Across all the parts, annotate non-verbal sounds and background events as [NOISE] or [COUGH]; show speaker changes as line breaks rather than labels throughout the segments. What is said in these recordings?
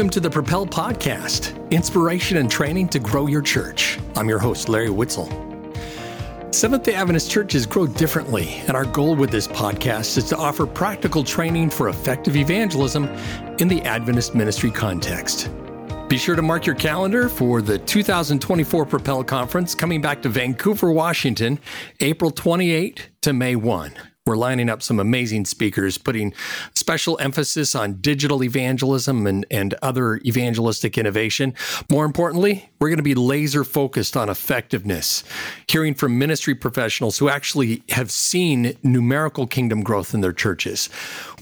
Welcome to the Propel Podcast inspiration and training to grow your church. I'm your host, Larry Witzel. Seventh day Adventist churches grow differently, and our goal with this podcast is to offer practical training for effective evangelism in the Adventist ministry context. Be sure to mark your calendar for the 2024 Propel Conference coming back to Vancouver, Washington, April 28 to May 1. We're lining up some amazing speakers, putting special emphasis on digital evangelism and, and other evangelistic innovation. More importantly, we're going to be laser focused on effectiveness, hearing from ministry professionals who actually have seen numerical kingdom growth in their churches.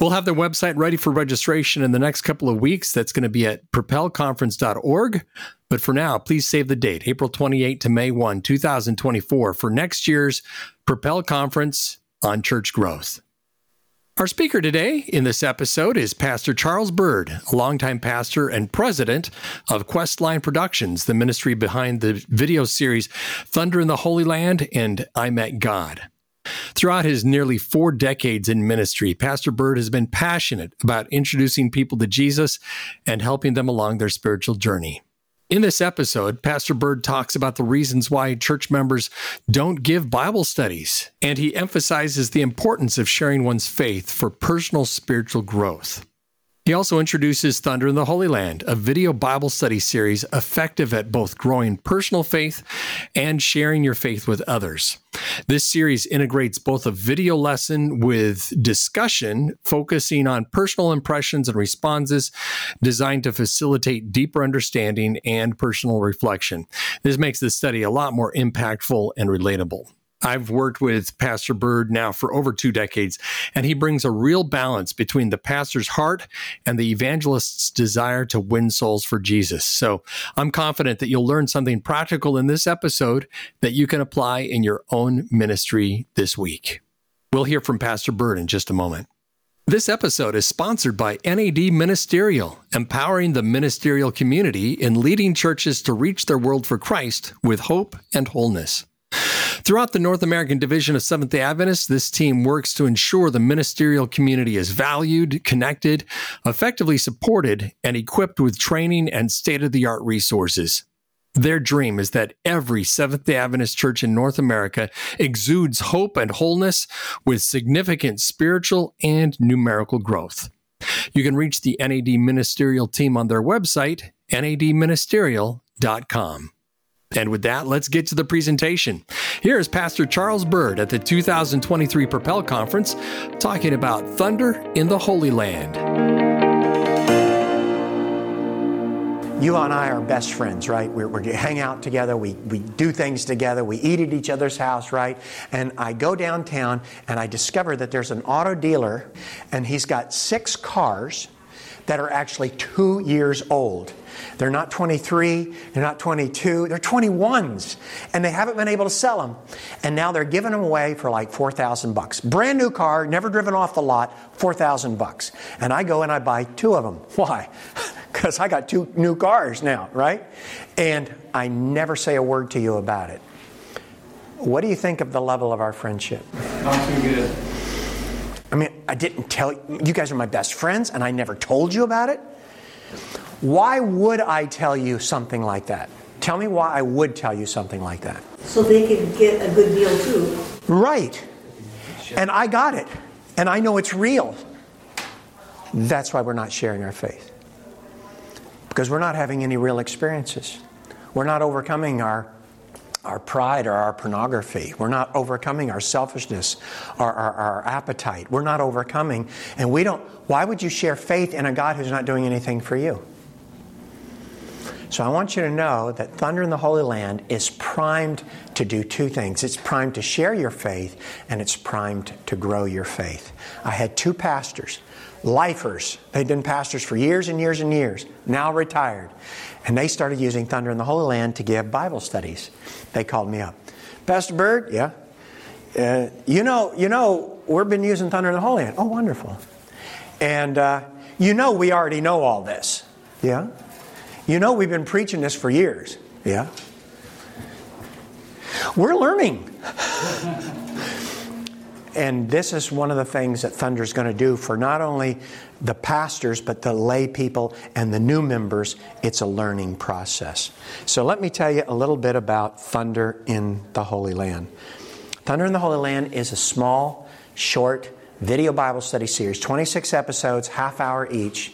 We'll have their website ready for registration in the next couple of weeks. That's going to be at propelconference.org. But for now, please save the date, April 28 to May 1, 2024, for next year's Propel Conference on church growth. Our speaker today in this episode is Pastor Charles Byrd, a longtime pastor and president of Questline Productions, the ministry behind the video series Thunder in the Holy Land and I Met God. Throughout his nearly four decades in ministry, Pastor Byrd has been passionate about introducing people to Jesus and helping them along their spiritual journey. In this episode, Pastor Byrd talks about the reasons why church members don't give Bible studies, and he emphasizes the importance of sharing one's faith for personal spiritual growth. He also introduces Thunder in the Holy Land, a video Bible study series effective at both growing personal faith and sharing your faith with others. This series integrates both a video lesson with discussion focusing on personal impressions and responses designed to facilitate deeper understanding and personal reflection. This makes the study a lot more impactful and relatable. I've worked with Pastor Byrd now for over two decades, and he brings a real balance between the pastor's heart and the evangelist's desire to win souls for Jesus. So I'm confident that you'll learn something practical in this episode that you can apply in your own ministry this week. We'll hear from Pastor Byrd in just a moment. This episode is sponsored by NAD Ministerial, empowering the ministerial community in leading churches to reach their world for Christ with hope and wholeness. Throughout the North American division of Seventh day Adventists, this team works to ensure the ministerial community is valued, connected, effectively supported, and equipped with training and state of the art resources. Their dream is that every Seventh day Adventist church in North America exudes hope and wholeness with significant spiritual and numerical growth. You can reach the NAD Ministerial team on their website, nadministerial.com. And with that, let's get to the presentation. Here is Pastor Charles Byrd at the 2023 Propel Conference talking about Thunder in the Holy Land.
You and I are best friends, right? we we hang out together, we, we do things together, we eat at each other's house, right? And I go downtown and I discover that there's an auto dealer and he's got six cars that are actually two years old. They're not 23, they're not 22, they're 21s. And they haven't been able to sell them. And now they're giving them away for like 4,000 bucks. Brand new car, never driven off the lot, 4,000 bucks. And I go and I buy two of them. [LAUGHS] Why? [LAUGHS] Because I got two new cars now, right? And I never say a word to you about it. What do you think of the level of our friendship?
Not too good.
I mean, I didn't tell you, you guys are my best friends, and I never told you about it. Why would I tell you something like that? Tell me why I would tell you something like that.
So they could get a good deal too.
Right. And I got it. And I know it's real. That's why we're not sharing our faith. Because we're not having any real experiences. We're not overcoming our our pride or our pornography. We're not overcoming our selfishness or our, our, appetite. We're not overcoming. And we don't, why would you share faith in a God who's not doing anything for you? So I want you to know that Thunder in the Holy Land is primed to do two things. It's primed to share your faith and it's primed to grow your faith. I had two pastors, lifers. They'd been pastors for years and years and years, now retired. And they started using Thunder in the Holy Land to give Bible studies. They called me up. Pastor Byrd, yeah. Uh, you know, you know, we've been using Thunder in the Holy Land. Oh, wonderful. And uh, you know, we already know all this. Yeah. You know, we've been preaching this for years. Yeah? We're learning. [LAUGHS] And this is one of the things that Thunder is going to do for not only the pastors, but the lay people and the new members. It's a learning process. So let me tell you a little bit about Thunder in the Holy Land. Thunder in the Holy Land is a small, short video Bible study series, 26 episodes, half hour each,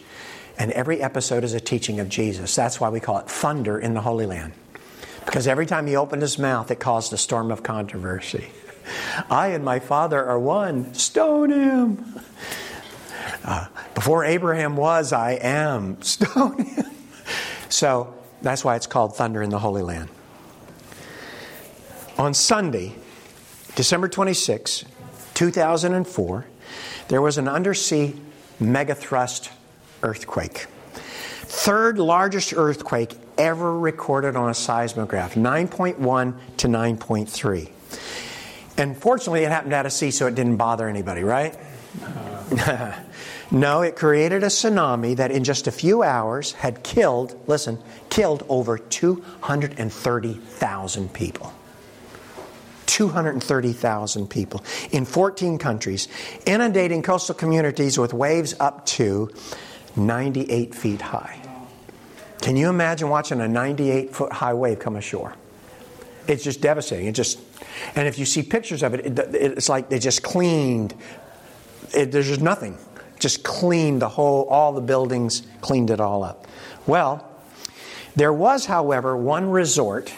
and every episode is a teaching of Jesus. That's why we call it Thunder in the Holy Land. Because every time he opened his mouth, it caused a storm of controversy. I and my Father are one. Stone him. Uh, before Abraham was, I am. [LAUGHS] Stone him. So that's why it's called Thunder in the Holy Land. On Sunday, December 26, 2004, there was an undersea megathrust earthquake. Third largest earthquake ever recorded on a seismograph, 9.1 to 9.3. And fortunately, it happened at a sea, so it didn't bother anybody, right? [LAUGHS] no, it created a tsunami that in just a few hours had killed, listen, killed over 230,000 people. 230,000 people in 14 countries, inundating coastal communities with waves up to 98 feet high. Can you imagine watching a 98 foot high wave come ashore? It's just devastating. It just, and if you see pictures of it, it it's like they just cleaned. It, there's just nothing. Just cleaned the whole, all the buildings, cleaned it all up. Well, there was, however, one resort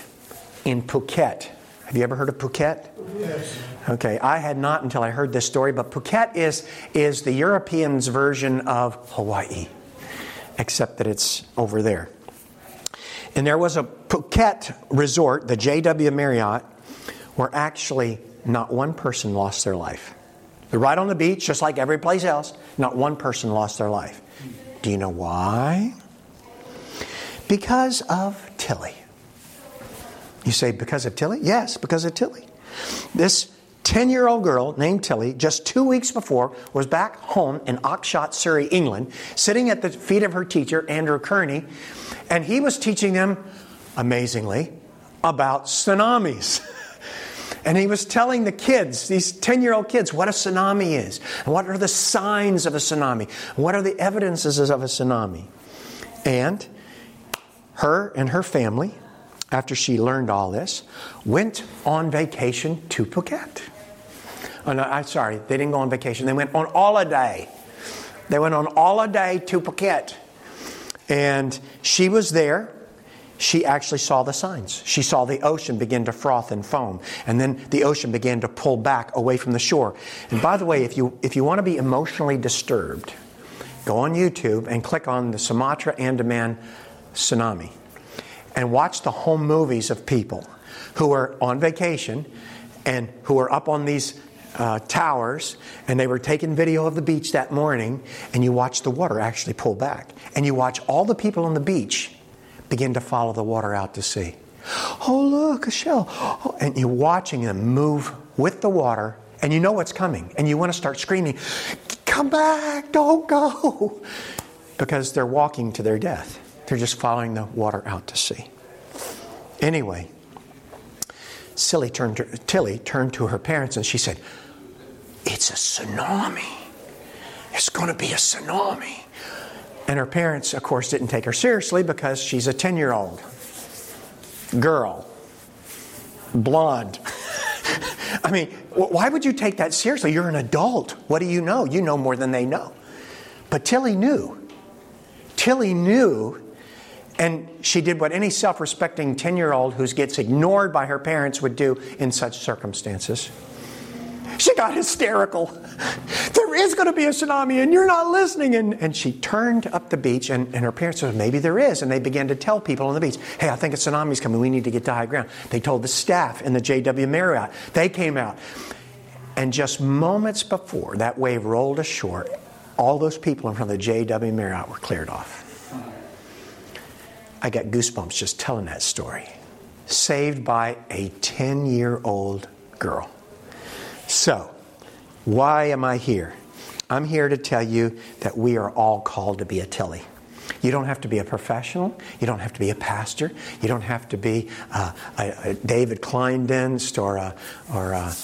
in Phuket. Have you ever heard of Phuket?
Yes.
Okay, I had not until I heard this story, but Phuket is, is the Europeans' version of Hawaii, except that it's over there. And there was a Phuket resort, the JW Marriott, where actually not one person lost their life. They're right on the beach, just like every place else. Not one person lost their life. Do you know why? Because of Tilly. You say, because of Tilly? Yes, because of Tilly. This 10 year old girl named Tilly, just two weeks before, was back home in Oxshott, Surrey, England, sitting at the feet of her teacher, Andrew Kearney, and he was teaching them, amazingly, about tsunamis. [LAUGHS] And he was telling the kids, these 10 year old kids, what a tsunami is, and what are the signs of a tsunami, and what are the evidences of a tsunami. And her and her family, after she learned all this, went on vacation to Phuket. Oh, no, I'm sorry, they didn't go on vacation. They went on holiday. They went on holiday to Phuket. And she was there. She actually saw the signs. She saw the ocean begin to froth and foam, and then the ocean began to pull back away from the shore. And by the way, if you, if you want to be emotionally disturbed, go on YouTube and click on the Sumatra Andaman tsunami and watch the home movies of people who are on vacation and who are up on these uh, towers and they were taking video of the beach that morning and you watch the water actually pull back. And you watch all the people on the beach begin to follow the water out to sea. Oh look a shell. Oh, and you're watching them move with the water and you know what's coming and you want to start screaming come back don't go! Because they're walking to their death. They're just following the water out to sea. Anyway Silly turned to, Tilly turned to her parents and she said, It's a tsunami. It's going to be a tsunami. And her parents, of course, didn't take her seriously because she's a 10 year old girl, blonde. [LAUGHS] I mean, why would you take that seriously? You're an adult. What do you know? You know more than they know. But Tilly knew. Tilly knew and she did what any self respecting 10 year old who gets ignored by her parents would do in such circumstances. She got hysterical. There is going to be a tsunami and you're not listening. And, and she turned up the beach, and, and her parents said, Maybe there is. And they began to tell people on the beach, Hey, I think a tsunami's coming. We need to get to high ground. They told the staff in the JW Marriott. They came out. And just moments before that wave rolled ashore, all those people in front of the JW Marriott were cleared off. I got goosebumps just telling that story. Saved by a 10 year old girl. So, why am I here? I'm here to tell you that we are all called to be a Tilly. You don't have to be a professional. You don't have to be a pastor. You don't have to be uh, a, a David Klinedinst or a, or a,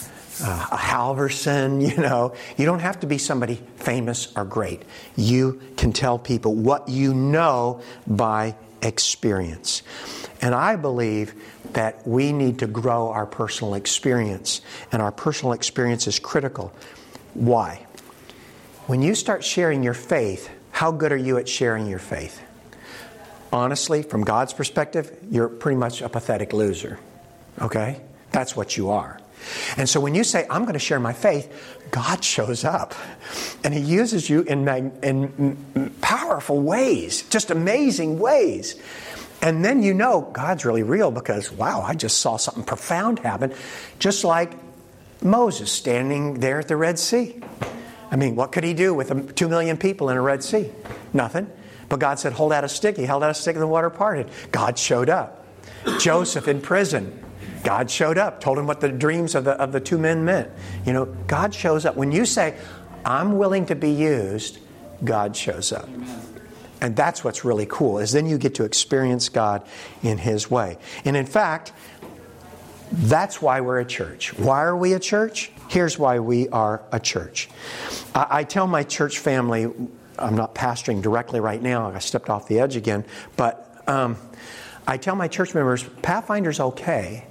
a Halverson, you know. You don't have to be somebody famous or great. You can tell people what you know by experience. And I believe that we need to grow our personal experience, and our personal experience is critical. Why? When you start sharing your faith, how good are you at sharing your faith? Honestly, from God's perspective, you're pretty much a pathetic loser. Okay? That's what you are. And so when you say, I'm going to share my faith, God shows up. And He uses you in, in powerful ways, just amazing ways. And then you know God's really real because, wow, I just saw something profound happen, just like Moses standing there at the Red Sea. I mean, what could he do with two million people in a Red Sea? Nothing. But God said, hold out a stick. He held out a stick and the water parted. God showed up. Joseph in prison. God showed up, told him what the dreams of the, of the two men meant. You know, God shows up. When you say, I'm willing to be used, God shows up. And that's what's really cool, is then you get to experience God in His way. And in fact, that's why we're a church. Why are we a church? Here's why we are a church. I, I tell my church family, I'm not pastoring directly right now, I stepped off the edge again, but um, I tell my church members, Pathfinder's okay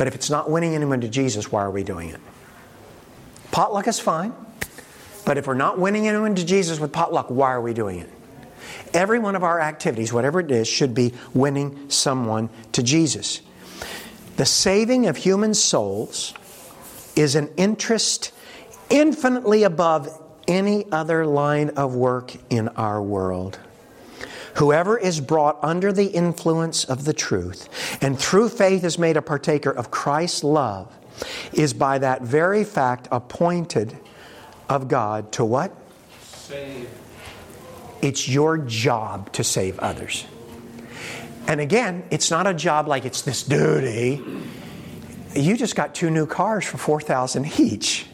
but if it's not winning anyone to Jesus, why are we doing it? Potluck is fine. But if we're not winning anyone to Jesus with potluck, why are we doing it? Every one of our activities, whatever it is, should be winning someone to Jesus. The saving of human souls is an interest infinitely above any other line of work in our world. Whoever is brought under the influence of the truth and through faith is made a partaker of Christ's love is by that very fact appointed of God to what?
Save.
It's your job to save others. And again, it's not a job like it's this duty. You just got two new cars for 4000 each,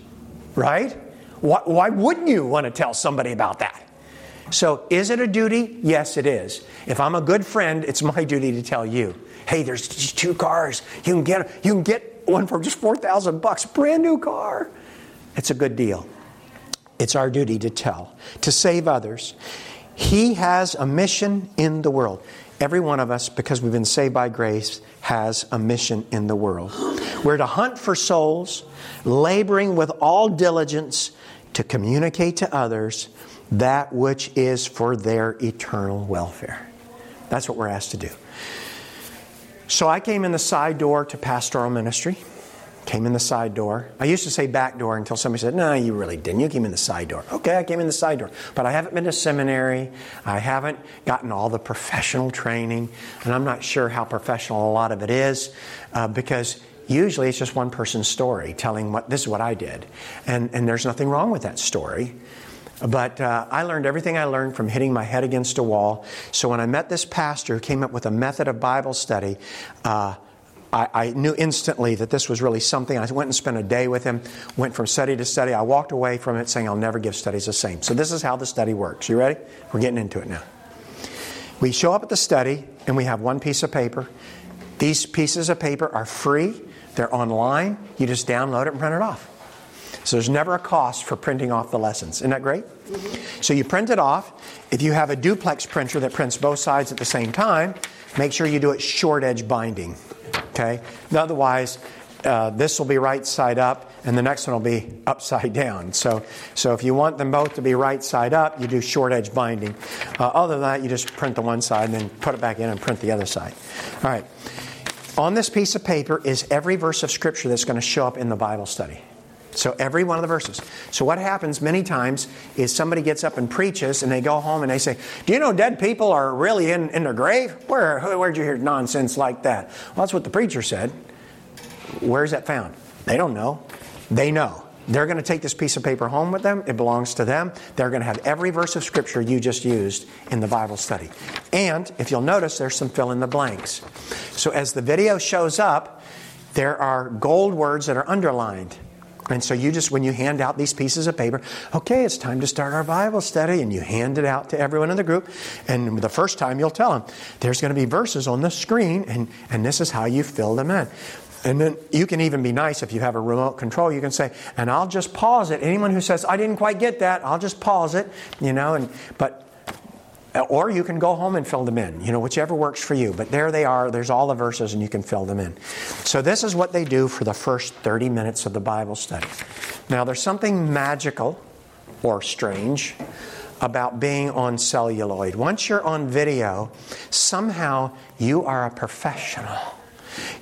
right? Why, why wouldn't you want to tell somebody about that? So, is it a duty? Yes, it is. If I'm a good friend, it's my [LAUGHS] duty to tell you, hey, there's two cars. You can get you can get one for just four thousand bucks, brand new car. It's a good deal. It's our duty to tell, to save others. He has a mission in the world. Every one of us, because we've been saved by grace, has a mission in the world. We're to hunt for souls, laboring with all diligence to communicate to others that which is for their eternal welfare. That's what we're asked to do. So I came in the side door to pastoral ministry. Came in the side door. I used to say back door until somebody said, No, you really didn't. You came in the side door. Okay, I came in the side door. But I haven't been to seminary. I haven't gotten all the professional training. And I'm not sure how professional a lot of it is uh, because usually it's just one person's story telling what this is what I did. And, and there's nothing wrong with that story. But uh, I learned everything I learned from hitting my head against a wall. So when I met this pastor who came up with a method of Bible study, uh, I, I, knew instantly that this was really something. I went and spent a day with him, went from study to study. I walked away from it saying, I'll never give studies the same. So this is how the study works. You ready? We're getting into it now. We show up at the study and we have one piece of paper. These pieces of paper are free, they're online. You just download it and print it off. So there's never a cost for printing off the lessons. Isn't that great? Mm-hmm. So you print it off. If you have a duplex printer that prints both sides at the same time, make sure you do it short edge binding. Okay? Otherwise, uh, this will be right side up and the next one will be [LAUGHS] upside down. So, so if you want them both to be right side up, you do short edge binding. Uh, other than that, you just print the one side and then put it back in and print the other side. All right. On this piece of paper is every verse of Scripture that's going to show up in the Bible study. So every one of the verses. So what happens many times is somebody gets up and preaches and they go home and they say, Do you know dead people are really in, in their grave? Where where'd you hear nonsense like that? Well that's what the preacher said. Where's that found? They don't know. They know. They're going to take this piece of paper home with them. It belongs to them. They're going to have every verse of Scripture you just used in the Bible study. And if you'll notice, there's some fill in the blanks. So as the video shows up, there are gold words that are underlined. And so you just, when you hand out these pieces of paper, okay, it's time to start our Bible study, and you hand it out to everyone in the group. And the first time you'll tell them, there's going to be verses on the screen, and, and this is how you fill them in. And then you can even be nice if you have a remote control. You can say, and I'll just pause it. Anyone who says, I didn't quite get that, I'll just pause it, you know, and, but or you can go home and fill them in, you know, whichever works for you. But there they are, there's all the verses, and you can fill them in. So, this is what they do for the first 30 minutes of the Bible study. Now, there's something magical or strange about being on celluloid. Once you're on video, somehow you are a professional.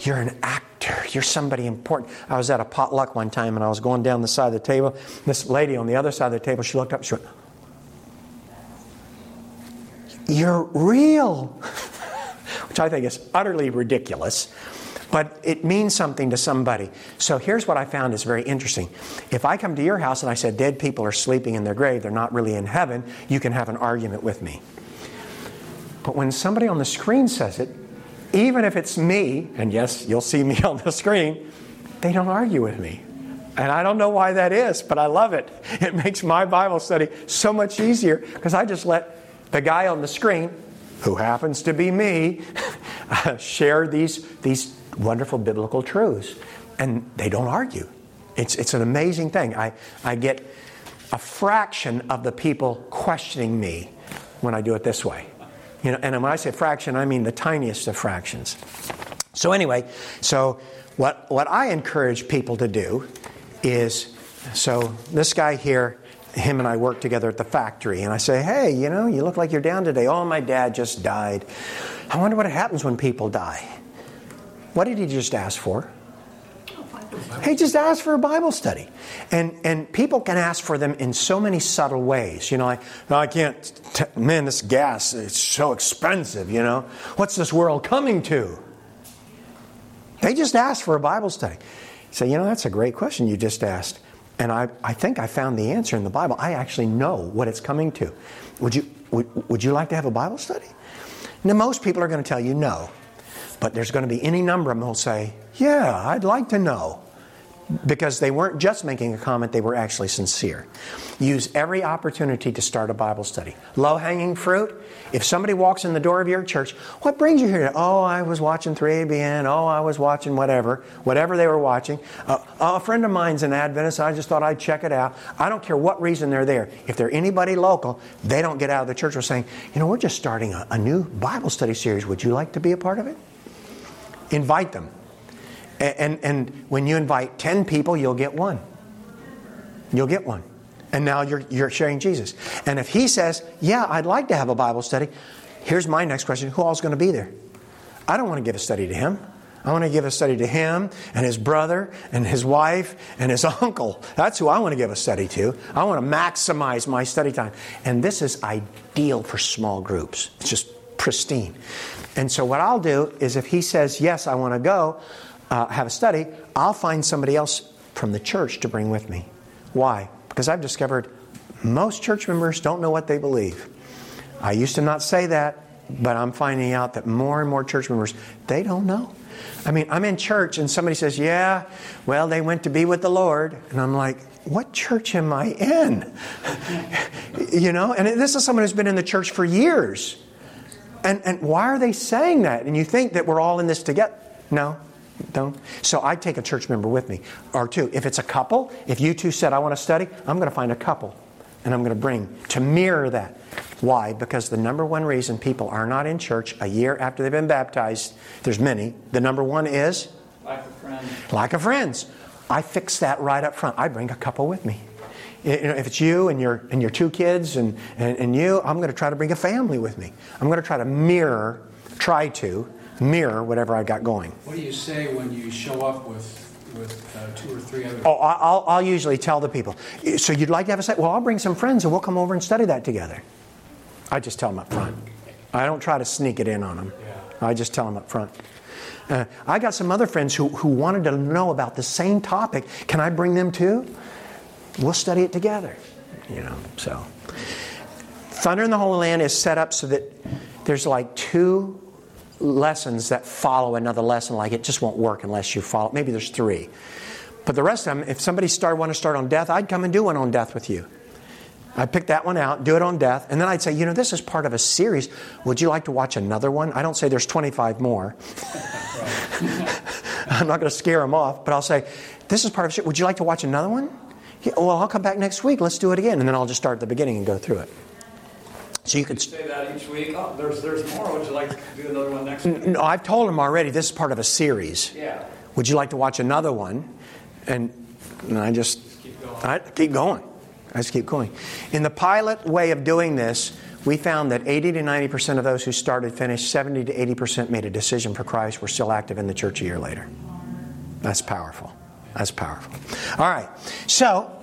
You're an actor. You're somebody important. I was at a potluck one time and I was going down the side of the table. This lady on the other side of the table, she looked up, she went, You're real. Which I think is utterly ridiculous but it means something to somebody. So here's what I found is very interesting. If I come to your house and I said, dead people are sleeping in their grave, they're not really in heaven, you can have an argument with me. But when somebody on the screen says it, even if it's me, and yes, you'll see me [LAUGHS] on the screen, they don't argue with me. And I don't know why that is, but I love it. It makes my Bible study so much easier because I just let the guy on the screen, who happens to be me, [LAUGHS] share these, these wonderful biblical truths. And they don't argue. It's, it's an amazing thing. I, I get a fraction of the people questioning me when I do it this way. You know, and when I say fraction, I mean the tiniest of fractions. So anyway, so what, what I encourage people to do is, so this guy here, him and I work together at the factory, and I say, hey, you know, you look like you're down today. Oh, my dad just died. I wonder what happens when people die. What did he just ask for? He just asked for a Bible study. And, and people can ask for them in so many subtle ways. You know, like, no, I can't, t- man, this gas, is so expensive, you know. What's this world coming to? They just asked for a Bible study. Say, you know, that's a great question you just asked. And I, I think I found the answer in the Bible. I actually know what it's coming to. Would you, would, would you like to have a Bible study? Now, most people are going to tell you no. But there's going to be any number of them who'll say, Yeah, I'd like to know. Because they weren't just making a comment, they were actually sincere. Use every opportunity to start a Bible study. Low hanging fruit. If somebody walks in the door of your church, what brings you here? Oh, I was watching 3ABN. Oh, I was watching whatever, whatever they were watching. Uh, a friend of mine's an Adventist. I just thought I'd check it out. I don't care what reason they're there. If they're anybody local, they don't get out of the church with saying, you know, we're just starting a, a new Bible study series. Would you like to be a part of it? Invite them. And, and, and, when you invite 10 people, you'll get one. You'll get one. And now you're, you're sharing Jesus. And if he says, Yeah, I'd like to have a Bible study, here's my next question Who all's going to be there? I don't want to give a study to him. I want to give a study to him and his brother and his wife and his [LAUGHS] uncle. That's who I want to give a study to. I want to maximize my study time. And this is ideal for small groups. It's just pristine. And so, what I'll do is if he says, Yes, I want to go uh, have a study, I'll find somebody else from the church to bring with me. Why? Because I've discovered most church members don't know what they believe. I used to not say that, but I'm finding out that more and more church members, they don't know. I mean, I'm in church and somebody says, Yeah, well, they went to be with the Lord. And I'm like, What church am I in? [LAUGHS] you know, and this is someone who's been in the church for years. And, and why are they saying that? And you think that we're all in this together. No, don't. So I take a church member with me, or two. If it's a couple, if you two said, I want to study, I'm going to find a couple and I'm going to bring to mirror that. Why? Because the number one reason people are not in church a year after they've been baptized, there's many. The number one is
lack of friends.
Lack of friends. I fix that right up front. I bring a couple with me. You know, if it's you and your, and your two kids and, and, and you, I'm going to try to bring a family with me. I'm going to try to mirror, try to mirror whatever I've got going.
What do you say when you show up with with uh, two or three other?
Oh, I'll, I'll usually tell the people. So you'd like to have a set? Well, I'll bring some friends and we'll come over and study that together. I just tell them up front. I don't try to sneak it in on them. I just tell them up front. Uh, I got some other friends who, who wanted to know about the same topic. Can I bring them too? We'll study it together. You know, so. Thunder in the Holy Land is set up so that there's like two lessons that follow another lesson. Like it just won't work unless you follow. Maybe there's three. But the rest of them, if somebody start want to start on death, I'd come and do one on death with you. I'd pick that one out, do it on death, and then I'd say, you know, this is part of a series. Would you like to watch another one? I don't say there's 25 more. [LAUGHS] I'm not going to scare them off, but I'll say, This is part of it. Would you like to watch another one? Yeah, well, I'll come back next week. Let's do it again. And then I'll just start at the beginning and go through it. So you could.
Say that each week. Oh, there's there's more. Would you like to do another one next week?
No, I've told them already this is part of a series.
Yeah.
Would you like to watch another one? And, and I just
Keep going.
I keep going. I just keep going. In the pilot way of doing this, we found that 80 to 90% of those who started finished, 70 to 80% made a decision for Christ, were still active in the church a year later. That's powerful. That's powerful. All right. So,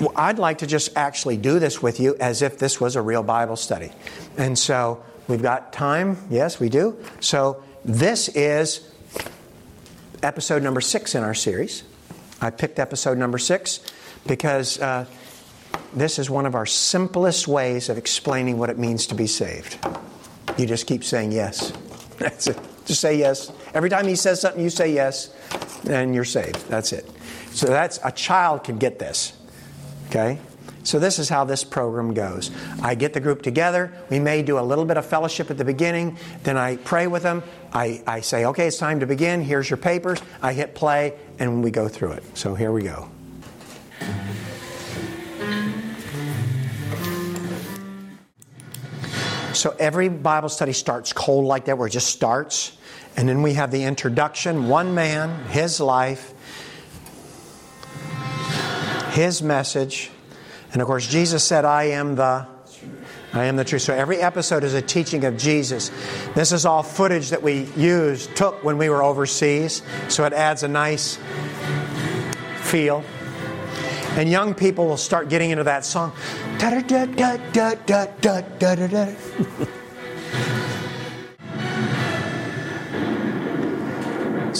well, I'd like to just actually do this with you as if this was a real Bible study. And so, we've got time. Yes, we do. So, this is episode number six in our series. I picked episode number six because uh, this is one of our simplest ways of explaining what it means to be saved. You just keep saying yes. [LAUGHS] That's it. Just say yes. Every time he says something, you say yes, and you're saved. That's it. So that's a child can get this. Okay? So this is how this program goes. I get the group together. We may do a little bit of fellowship at the beginning. Then I pray with them. I, I say, okay, it's time to begin. Here's your papers. I hit play, and we go through it. So here we go. So every Bible study starts cold like that, where it just starts. And then we have the introduction one man, his life, his message. And of course, Jesus said, I am the. I am the truth. So every episode is a teaching of Jesus. This is all footage that we used, took when we were overseas. So it adds a nice feel. And young people will start getting into that song.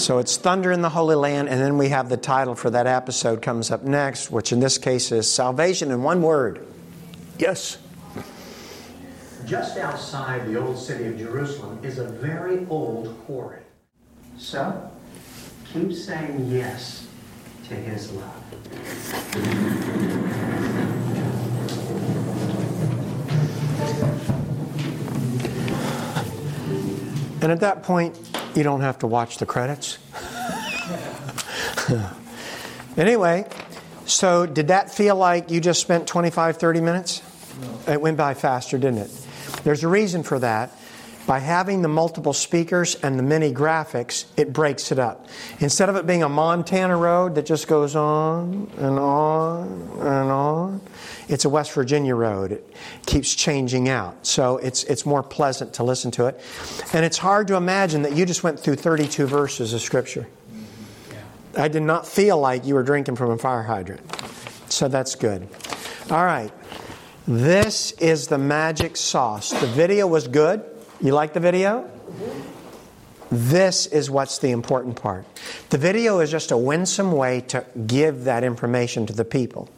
So it's Thunder in the Holy Land, and then we have the title for that episode comes up next, which in this case is Salvation in One Word. Yes.
Just outside the old city of Jerusalem is a very old quarry. So, keep saying yes to his love.
And at that point, you don't have to watch the credits. anyway, so did that feel like you just spent 25, 30 minutes? It went by faster, didn't it? There's a reason for that. By having the multiple speakers and the many graphics, it breaks it up. Instead of it being a Montana road that just goes on and on and on, it's a West Virginia road. It keeps changing out. So it's, it's more pleasant to listen to it. And it's hard to imagine that you just went through 32 verses of Scripture. I did not feel like you were drinking from a fire hydrant. So that's good. All right. This is the magic sauce. The video was good. You like the video? This is what's the important part. The video is just a winsome way to give that information to the people.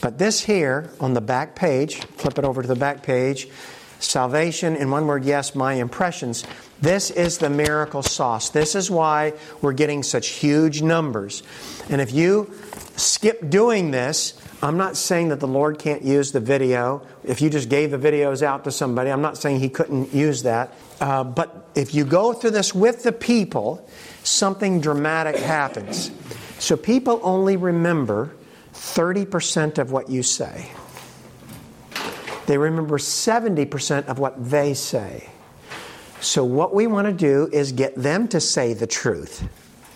But this here on the back page, flip it over to the back page, salvation, in one word, yes, my impressions. This is the miracle sauce. This is why we're getting such huge numbers. And if you skip doing this, I'm not saying that the Lord can't use the video. If you just gave the videos out to somebody, I'm not saying He couldn't use that. Uh, but if you go through this with the people, something dramatic happens. So people only remember 30% of what you say, they remember 70% of what they say. So, what we want to do is get them to say the truth,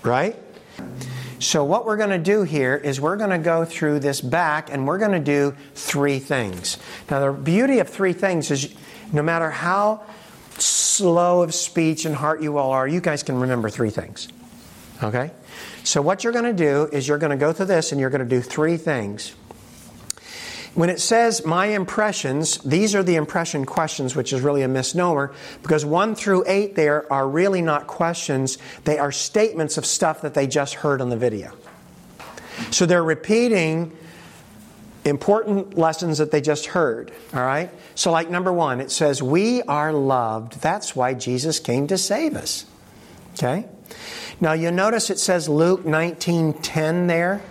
right? So, what we're going to do here is we're going to go through this back and we're going to do three things. Now, the beauty of three things is no matter how slow of speech and heart you all are, you guys can remember three things. Okay? So, what you're going to do is you're going to go through this and you're going to do three things. When it says my impressions, these are the impression questions, which is really a misnomer because 1 through 8 there are really not questions, they are statements of stuff that they just heard on the video. So they're repeating important lessons that they just heard, all right? So, like number one, it says, We are loved. That's why Jesus came to save us. Okay? Now you notice it says Luke 19:10 there,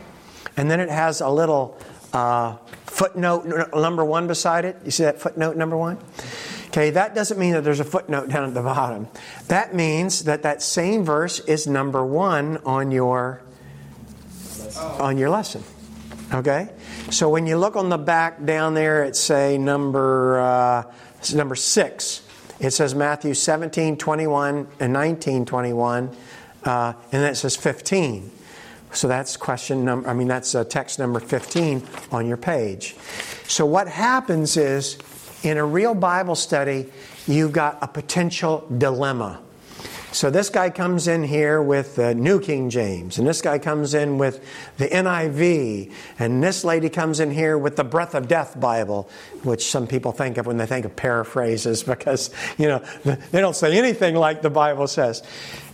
and then it has a little uh, footnote number one beside it. You see that footnote number one? Okay, that doesn't mean that there's a footnote down at the bottom. That means that that same verse is number one on your on your lesson. Okay, so when you look on the back down there, it's say number uh, number six. It says Matthew 17, 21, and 19, 21, uh, and then it says 15. So that's question number, I mean, that's uh, text number 15 on your page. So what happens is, in a real Bible study, you've got a potential dilemma. So this guy comes in here with the New King James, and this guy comes in with the NIV, and this lady comes in here with the Breath of Death Bible, which some people think of when they think of paraphrases [LAUGHS] because, you know, they don't say anything like the Bible says.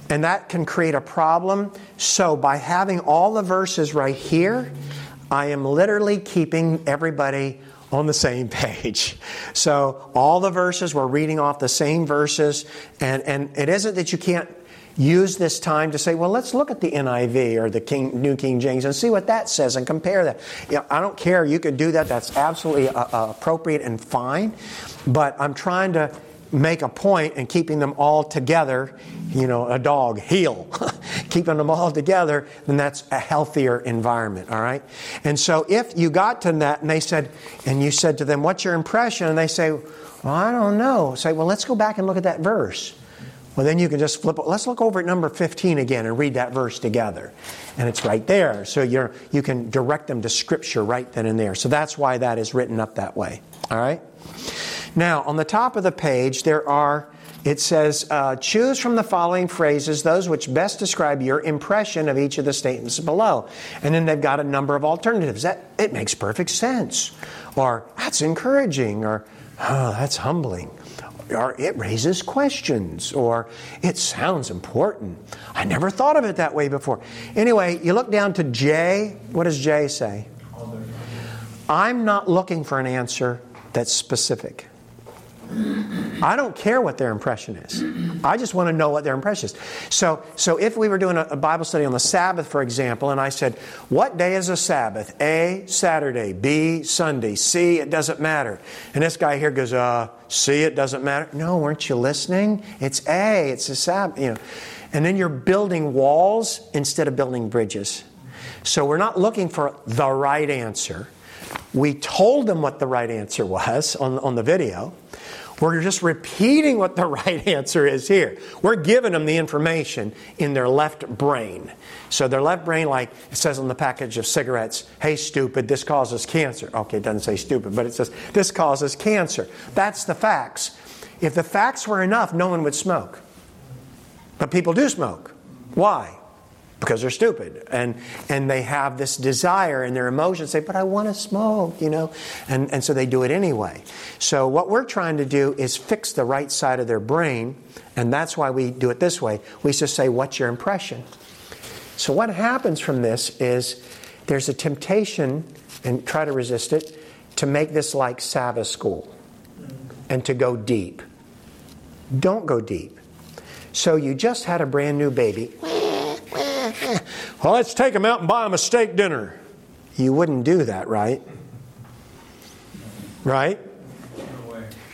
And that can create a problem. So by having all the verses right here, I am literally keeping everybody on the same [LAUGHS] page. So all the verses, we're reading off the same verses, and, and it isn't that you can't use this time to say, well, let's look at the NIV or the King, New King James and see what that says and compare that. Know, I don't care. You can do that. That's absolutely uh, uh, appropriate and fine. But I'm trying to make a point and keeping them all together, you know, a dog, heel, [LAUGHS] keeping them all together, then that's a healthier environment, all right? And so if you got to that and they said, and you said to them, what's your impression? And they say, well, I don't know. Say, well, let's go back and look at that verse. Well, then you can just flip. Let's look over at number 15 again and read that verse together. And it's right there. So you're, you can direct them to Scripture right then and there. So that's why that is written up that way. All right? Now, on the top of the page, there are, it says, uh, choose from the following phrases those which best describe your impression of each of the statements below. And then they've got a number of alternatives. That, it makes perfect sense. Or, that's encouraging. Or, oh, that's humbling. Or, it raises questions. Or, it sounds important. I never thought of it that way before. Anyway, you look down to J. What does J say? I'm not looking for an answer that's specific. I don't care what their impression is. I just want to know what their impression is. So, so if we were doing a, a, Bible study on the Sabbath, for example, and I said, What day is a Sabbath? A, Saturday. B, Sunday. C, it doesn't matter. And this guy here goes, uh, C, it doesn't matter. No, weren't you listening? It's A, it's a Sabbath. You know. And then you're building walls instead of building bridges. So we're not looking for the right answer. We told them what the right answer was on, on the video. We're just repeating what the [LAUGHS] right answer is here. We're giving them the information in their left brain. So their left brain, like it says on the package of cigarettes, hey, stupid, this causes cancer. Okay, it doesn't say stupid, but it says this causes cancer. That's the facts. If the facts were enough, no one would smoke. But people do smoke. Why? Because they're stupid. And and they have this desire and their emotions say but i want to smoke you know? And and so they do it anyway. So what we're trying to do is fix the right side of their brain and that's why we do it this way. We just say what's your impression? So what happens from this is there's a temptation and try to resist it to make this like sabbath school and to go deep. Don't go deep. So you just had a brand new baby well, let's take them out and buy them a steak dinner. You wouldn't do that, right? Right?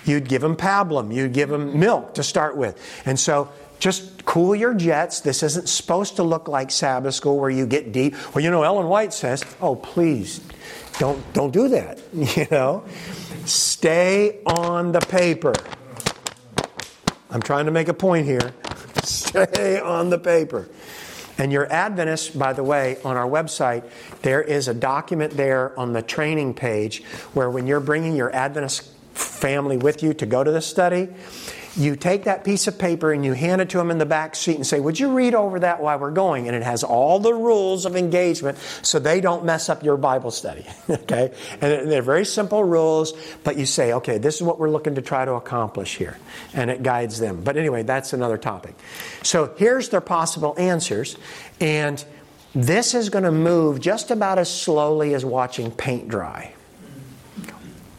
You'd give them pablum, you'd give them milk to start with. And so just cool your jets. This isn't supposed to look like Sabbath school where you get deep. Well, you know, Ellen White says, oh, please, don't, don't do that. [LAUGHS] You know, stay on the paper. I'm trying to make a point here. [LAUGHS] Stay on the paper. And your Adventist, by the way, on our website, there is a document there on the training page where when you're bringing your Adventist family with you to go to the study, you take that piece of paper and you hand it to them in the back seat and say, Would you read over that while we're going? And it has all the rules of engagement so they don't mess up your Bible study. [LAUGHS] okay? And they're very simple rules, but you say, Okay, this is what we're looking to try to accomplish here. And it guides them. But anyway, that's another topic. So here's their possible answers. And this is going to move just about as slowly as watching paint dry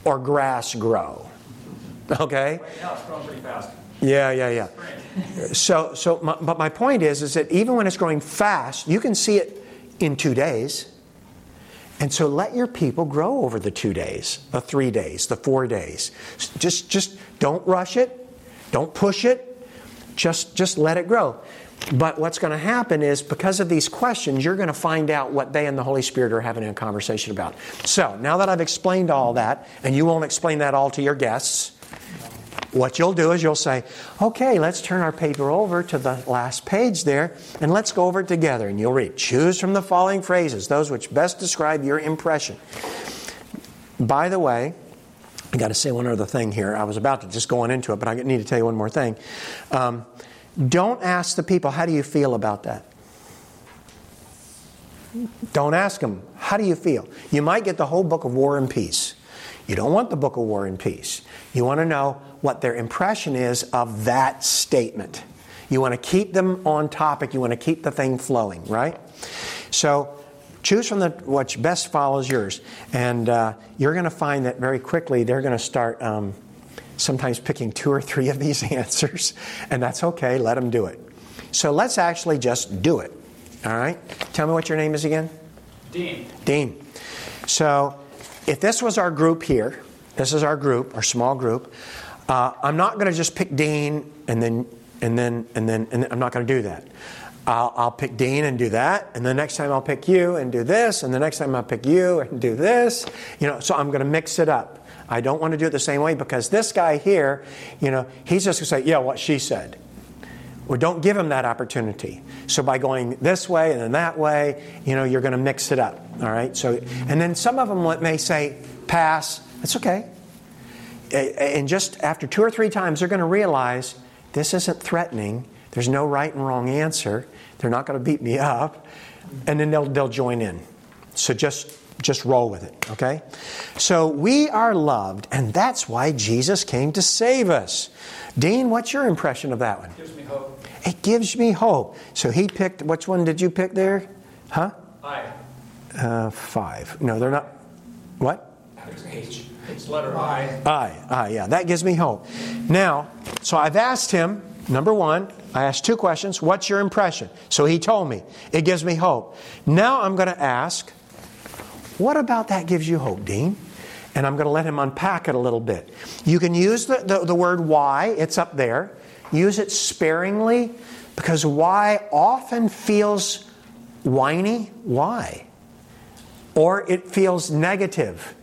or grass grow. Okay?
Right now it's growing pretty fast.
Yeah, yeah, yeah. so, so, my, but my point is, is that even when it's growing fast, you can see it in two days, And so let your people grow over the two days, the three days, the four days. Just, just don't rush it, don't push it, just, just let it grow. But what's going to happen is because of these questions, you're going to find out what they and the Holy Spirit are having a conversation about. So now that I've explained all that, and you won't explain that all to your guests, what you'll do is you'll say, okay, let's turn our paper over to the last page there, and let's go over it together. And you'll read, choose from the following phrases, those which best describe your impression. By the way, I got to say one other thing here. I was about to just go on into it, but I need to tell you one more thing. Um, don't ask the people, how do you feel about that? Don't ask them, how do you feel? You might get the whole book of War and Peace. You don't want the book of War and Peace. You want to know what their impression is of that statement. You want to keep them on topic. You want to keep the thing flowing, right? So choose from the what best follows yours, and uh, you're going to find that very quickly they're going to start um, sometimes picking two or three of these [LAUGHS] answers, and that's okay. Let them do it. So let's actually just do it. All right. Tell me what your name is again.
Dean.
Dean. So if this was our group here, this is our group, our small group. Uh, I'm not going to just pick Dean and then and then and then and I'm not going to do that. I'll, I'll, pick Dean and do that, and the next time I'll pick you and do this, and the next time I'll pick you and do this. You know, so I'm going to mix it up. I don't want to do it the same way because this guy here, you know, he's just going to say, "Yeah, what she said." Well, don't give them that opportunity. So by going this way and then that way, you know, you're going to mix it up. All right. So, and then some of them may say, "Pass." That's okay. And just after two or three times, they're going to realize this isn't threatening. There's no right and wrong answer. They're not going to beat me up. And then they'll, they'll join in. So just, just roll with it, okay? So we are loved, and that's why Jesus came to save us. Dean, what's your impression of that one?
It gives me hope.
It gives me hope. So he picked, which one did you pick there? Huh?
I.
Uh, five. No, they're not. What?
It's H. It's letter I.
I, I, yeah, that gives me hope. Now, so I've asked him, number one, I asked two questions. What's your impression? So he told me. It gives me hope. Now I'm going to ask, what about that gives you hope, Dean? And I'm going to let him unpack it a little bit. You can use the, the, the word why, it's up there. Use it sparingly because why often feels whiny. Why? Or it feels negative.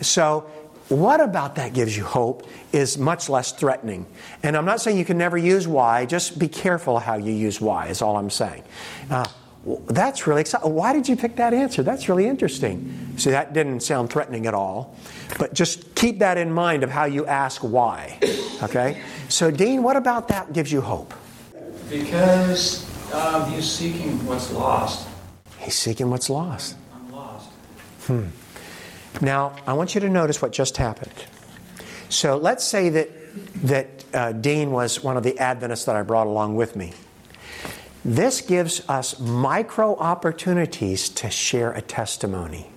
So, what about that gives you hope is much less threatening. And I'm not saying you can never use why, just be careful how you use why, is all I'm saying. Uh, that's really exciting. Why did you pick that answer? That's really interesting. See, that didn't sound threatening at all. But just keep that in mind of how you ask why. Okay? So, Dean, what about that gives you hope?
Because um, he's seeking what's lost.
He's seeking what's lost.
I'm lost.
Hmm. Now, I want you to notice what just happened. So let's say that, that uh, Dean was one of the Adventists that I brought along with me. This gives us micro opportunities to share a testimony.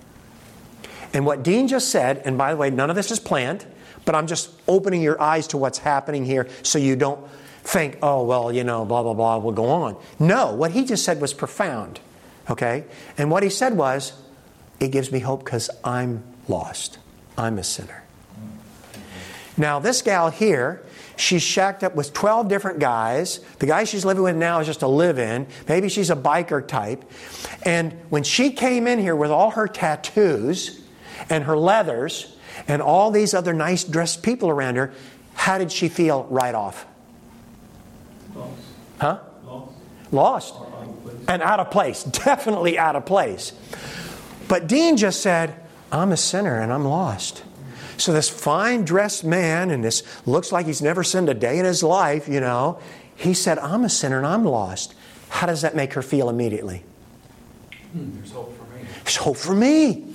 And what Dean just said, and by the way, none of this is planned, but I'm just opening your eyes to what's happening here so you don't think, oh, well, you know, blah, blah, blah, we'll go on. No, what he just said was profound. Okay? And what he said was, it gives me hope because I'm lost. I'm a sinner. Now, this gal here, she's shacked up with 12 different guys. The guy she's living with now is just a live in. Maybe she's a biker type. And when she came in here with all her tattoos and her leathers and all these other nice dressed people around her, how did she feel right off?
Lost.
Huh?
Lost.
Lost.
Out of place.
And out of place. [LAUGHS] Definitely out of place. But Dean just said, I'm a sinner and I'm lost. So this fine dressed man, and this looks like he's never sinned a day in his life, you know, he said, I'm a sinner and I'm lost. How does that make her feel immediately?
Hmm, there's hope for me.
There's hope for me.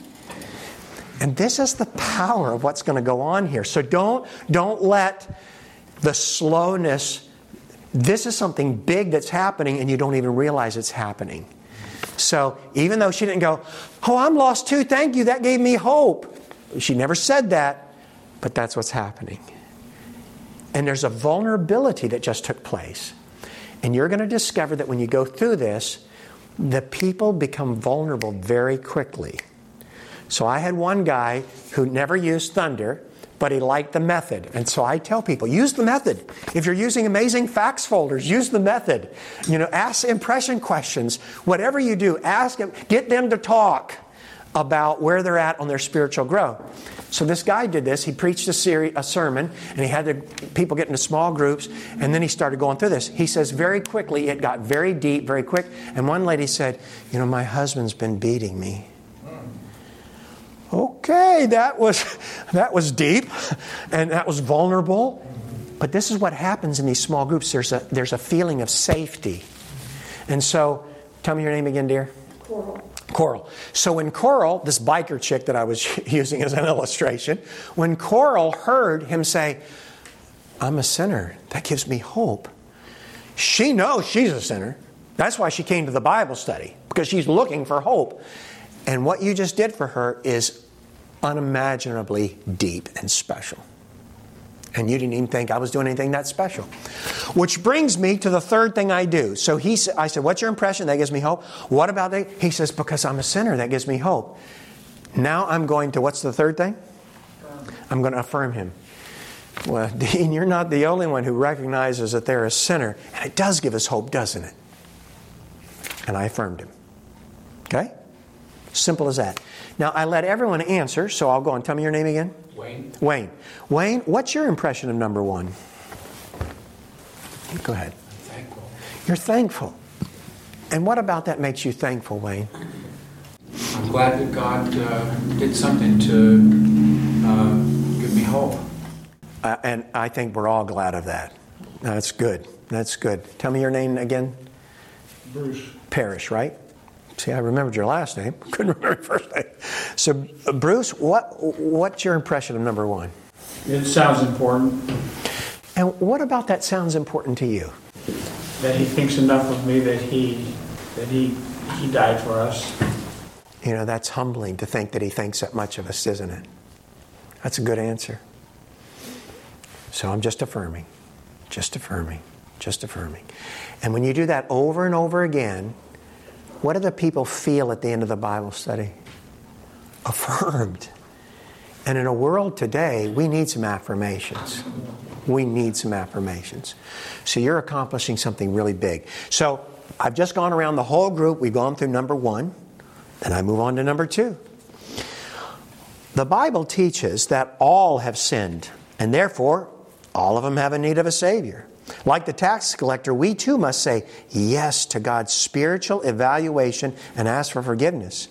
And this is the power of what's going to go on here. So don't, don't let the slowness, this is something big that's happening and you don't even realize it's happening. So even though she didn't go, Oh, I'm lost too, thank you, that gave me hope. She never said that, but that's what's happening. And there's a vulnerability that just took place. And you're going to discover that when you go through this, the people become vulnerable very quickly. So I had one guy who never used thunder, but he liked the method. And so I tell people, use the method. If you're using amazing facts folders, use the method. You know, ask impression questions. Whatever you do, ask them, get them to talk about where they're at on their spiritual growth. So this guy did this. He preached a, series, a sermon, and he had the people get into small groups, and then he started going through this. He says very quickly, it got very deep, very quick. And one lady said, "You know, my husband's been beating me." Okay, that was [LAUGHS] that was deep, [LAUGHS] and that was vulnerable. But this is what happens in these small groups. There's a there's a feeling of safety, and so tell me your name again, dear.
Coral.
Coral. So when Coral, this biker chick that I was [LAUGHS] using as an illustration, when Coral heard him say, I'm a sinner, that gives me hope. She knows she's a sinner. That's why she came to the Bible study, because she's looking for hope. And what you just did for her is unimaginably deep and special. And you didn't even think I was doing anything that special. Which brings me to the third thing I do. So he, I said, What's your impression? That gives me hope. What about that? He says, Because I'm a sinner, that gives me hope. Now I'm going to, what's the third thing? I'm going to affirm him. Well, [LAUGHS] Dean, you're not the only one who recognizes that they're a sinner. And it does give us hope, doesn't it? And I affirmed him. Okay? Simple as that. Now, I let everyone answer, so I'll go and tell me your name again.
Wayne?
Wayne. Wayne, what's your impression of number one? Go ahead.
Thankful.
You're thankful. And what about that makes you thankful, Wayne?
I'm glad that God uh, did something to uh, give me hope.
Uh, and I think we're all glad of that. That's good. That's good. Tell me your name again.
Bruce.
Parrish, right? See, I remembered your last name. [LAUGHS] Couldn't remember your first name. So, Bruce, what what's your impression of number one?
It sounds important
And what about that sounds important to you?
that he thinks enough of me that he that he he died for us.
You know, that's humbling to think that he thinks that much of us, isn't it? That's a good answer. So I'm just affirming, just affirming, just affirming. And when you do that over and over again, what do the people feel at the end of the Bible study? Affirmed. And in a world today, we need some affirmations. We need some affirmations. So you're accomplishing something really big. So I've just gone around the whole group. We've gone through number one. Then I move on to number two. The Bible teaches that all have sinned, and therefore all of them have a need of a Savior. Like the tax collector, we too must say yes to God's spiritual evaluation and ask for forgiveness.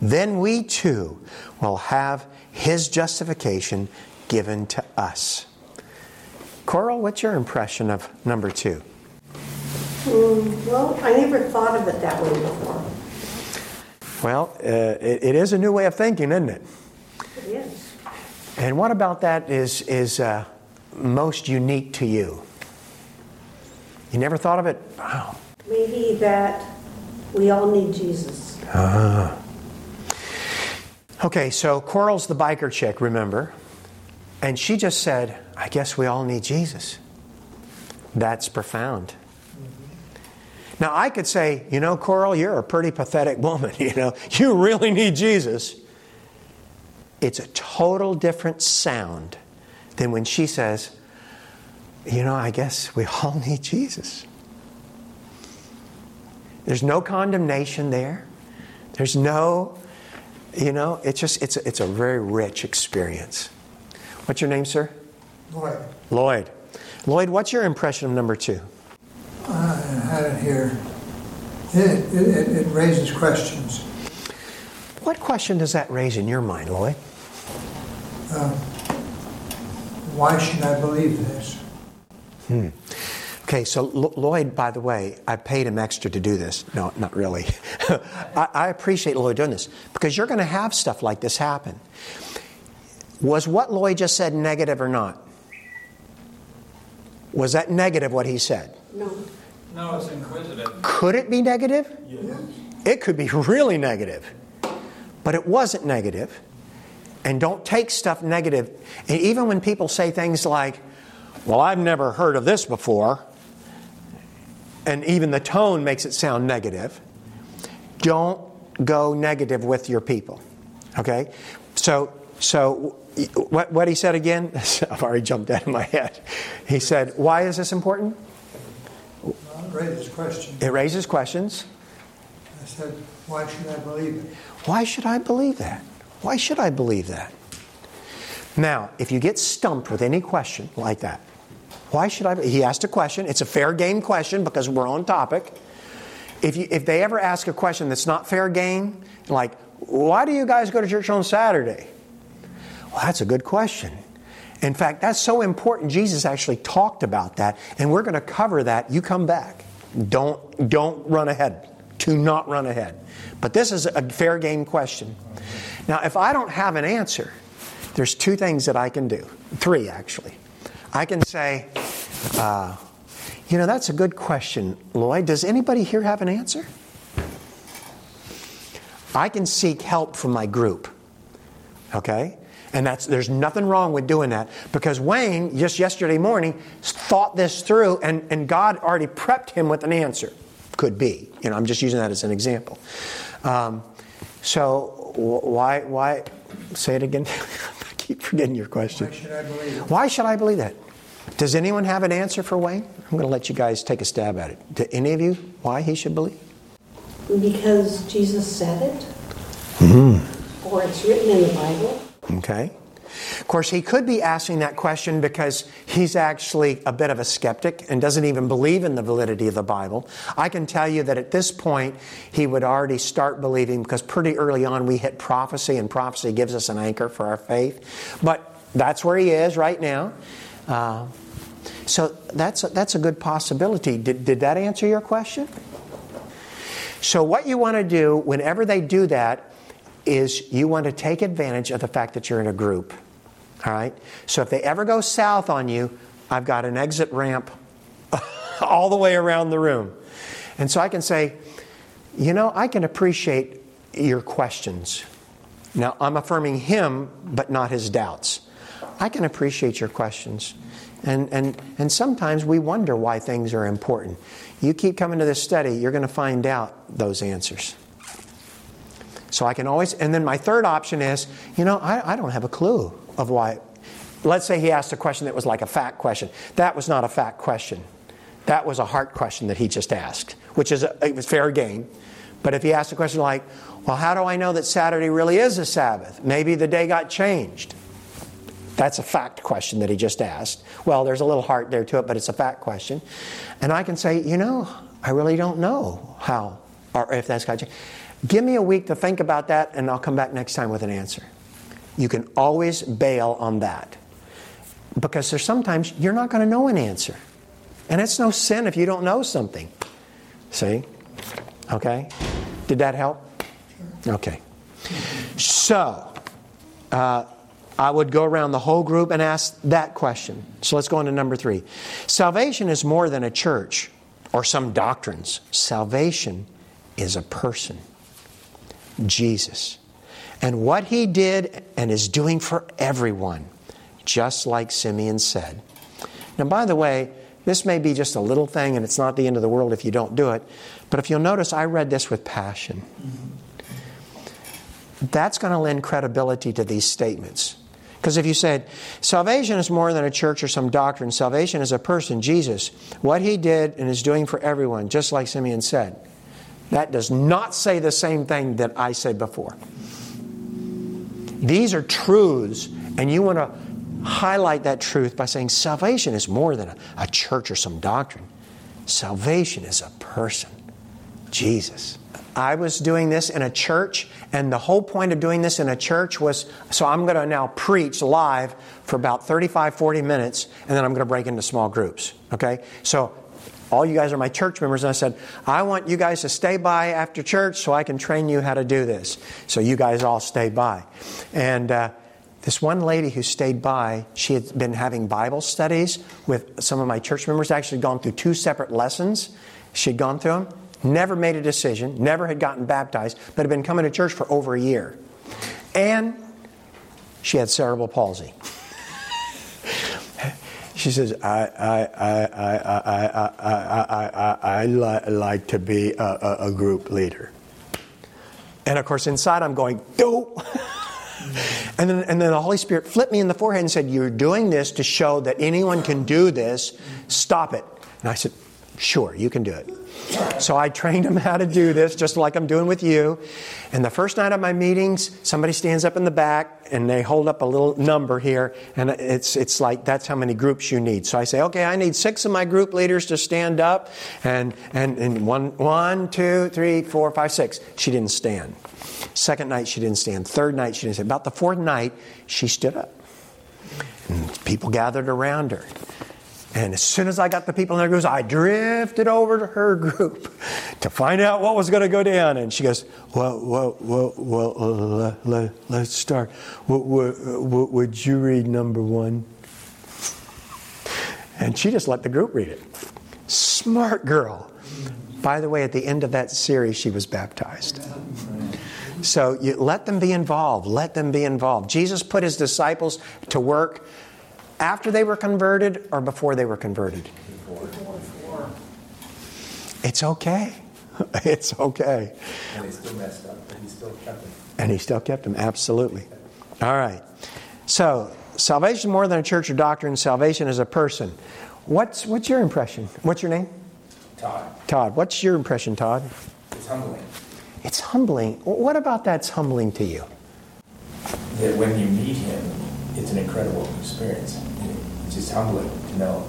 Then we too will have His justification given to us. Coral, what's your impression of number two?
Hmm, well, I never thought of it that way before.
Well, uh, it, it is a new way of thinking, isn't it?
It is.
And what about that is, is uh, most unique to you? You never thought of it? Wow.
Maybe that we all need Jesus. Ah.
Okay, so Coral's the biker chick, remember? And she just said, I guess we all need Jesus. That's profound. Now, I could say, you know, Coral, you're a pretty pathetic [LAUGHS] woman. You know, you really need Jesus. It's a total different sound than when she says, you know, I guess we all [LAUGHS] need Jesus. There's no condemnation there. There's no, you know, it's just, it's a, it's a very rich experience. What's your name, sir?
Lloyd,
Lloyd. Lloyd, what's your impression of number two?
I had it here. It, it, it raises questions.
What question does that raise in your mind, Lloyd?
Uh, why should I believe this? Hmm.
Okay, so Lo- Lloyd, by the way, I paid him extra to do this. No, not really. [LAUGHS] I, I appreciate Lloyd doing this because you're going to have stuff like this happen. Was what Lloyd just said negative or not? Was that negative what he said?
No.
No, it's inquisitive.
Could it be negative? Yes. It could be really negative. But it wasn't negative. And don't take stuff negative. And even when people say things like, well, I've never heard of this before, and even the tone makes it sound negative, don't go negative with your people. Okay? So, so what, what he said again? [LAUGHS] I've already jumped out of my head. He said, Why is this important?
Well, it raises questions.
It raises questions.
I said, why should I believe it?
Why should I believe that? Why should I believe that? Now, if you get stumped with any question like that, why should I? He asked a question. It's a fair game question because we're on topic. If, you, if they ever ask a question that's not fair game, like, why do you guys go to church on Saturday? Well, that's a good question. In fact, that's so important. Jesus actually talked about that, and we're going to cover that. You come back. Don't, don't run ahead. Do not run ahead. But this is a fair game question. Now, if I don't have an answer, there's two things that I can do. Three, actually. I can say, uh, you know, that's a good question, Lloyd. Does anybody here have an answer? I can seek help from my group. Okay? And that's there's nothing wrong with doing that because Wayne just yesterday morning thought this through and, and God already prepped him with an answer. Could be. You know, I'm just using that as an example. Um, so why why say it again? [LAUGHS] I keep forgetting your question.
Why should I believe?
Why should I believe that? Does anyone have an answer for Wayne? I'm going to let you guys take a stab at it. Do any of you why he should believe?
Because Jesus said it?
Mm-hmm.
Or it's written in the Bible?
Okay. Of course, he could be asking that question because he's actually a bit of a skeptic and doesn't even believe in the validity of the Bible. I can tell you that at this point, he would already start believing because pretty early on we hit prophecy, and prophecy gives us an anchor for our faith. But that's where he is right now. Uh, so that's a, that's a good possibility. Did, did that answer your question? So, what you want to do whenever they do that is you want to take advantage of the fact that you're in a group. All right? So, if they ever go south on you, I've got an exit ramp [LAUGHS] all the way around the room. And so I can say, you know, I can appreciate your questions. Now, I'm affirming him, but not his doubts. I can appreciate your questions. And, and, and sometimes we wonder why things are important. You keep coming to this study, you're going to find out those answers. So I can always, and then my third option is, you know, I, I don't have a clue of why. Let's say he asked a question that was like a fact question. That was not a fact question. That was a heart question that he just asked, which is a, it was fair game. But if he asked a question like, well, how do I know that Saturday really is a Sabbath? Maybe the day got changed. That's a fact question that he just asked. Well, there's a little heart there to it, but it's a fact question. And I can say, you know, I really don't know how or if that's got changed. Give me a week to think about that, and I'll come back next time with an answer. You can always bail on that. Because there's sometimes you're not going to know an answer. And it's no sin if you don't know something. See? Okay? Did that help? Okay. So, uh, I would go around the whole group and ask that question. So let's go on to number three. Salvation is more than a church or some doctrines, salvation is a person. Jesus. And what he did and is doing for everyone, just like Simeon said. Now, by the way, this may be just a little thing and it's not the end of the world if you don't do it, but if you'll notice, I read this with passion. That's going to lend credibility to these statements. Because if you said, salvation is more than a church or some doctrine, salvation is a person, Jesus, what he did and is doing for everyone, just like Simeon said. That does not say the same thing that I said before. These are truths, and you want to highlight that truth by saying salvation is more than a, a church or some doctrine. Salvation is a person, Jesus. I was doing this in a church, and the whole point of doing this in a church was so I'm going to now preach live for about 35, 40 minutes, and then I'm going to break into small groups. Okay? So all you guys are my church members, and I said, I want you guys to stay by after church so I can train you how to do this. So you guys all stay by. And uh, this one lady who stayed by, she had been having Bible studies with some of my church members, actually gone through two separate lessons. She'd gone through them, never made a decision, never had gotten baptized, but had been coming to church for over a year. And she had cerebral palsy. She says, I, I, I, I, I, I, I, I, I, li- like to be a, a, a group leader. And of course, inside I'm going, dope. And then, and then the Holy Spirit flipped me in the forehead and said, You're doing this to show that anyone can do this. Stop it. And I said, Sure, you can do it. So I trained them how to do this, just like I'm doing with you. And the first night of my meetings, somebody stands up in the back and they hold up a little number here, and it's, it's like that's how many groups you need. So I say, okay, I need six of my group leaders to stand up, and, and, and one, one, two, three, four, five, six. She didn't stand. Second night, she didn't stand. Third night, she didn't stand. About the fourth night, she stood up. And people gathered around her. And as soon as I got the people in their groups, I drifted over to her group [LAUGHS] to find out what was going to go down. And she goes, Well, well, well, well uh, let, us start. Would you read number one? And she just let the group read it. Smart girl. By the way, at the end of that series, she was baptized. So you let them be involved. Let them be involved. Jesus put his disciples to work after they were converted or before they were converted? Before. It's okay. [LAUGHS] It's okay.
And they still messed up, and he still kept them.
And he still kept them, absolutely. All right. So, salvation more than a church or doctrine, salvation is a person. What's, what's your impression? What's your name?
Todd.
Todd. What's your impression, Todd?
It's humbling.
It's humbling. What about that's humbling to you?
That when you meet him, it's an incredible experience. It's humbling to know.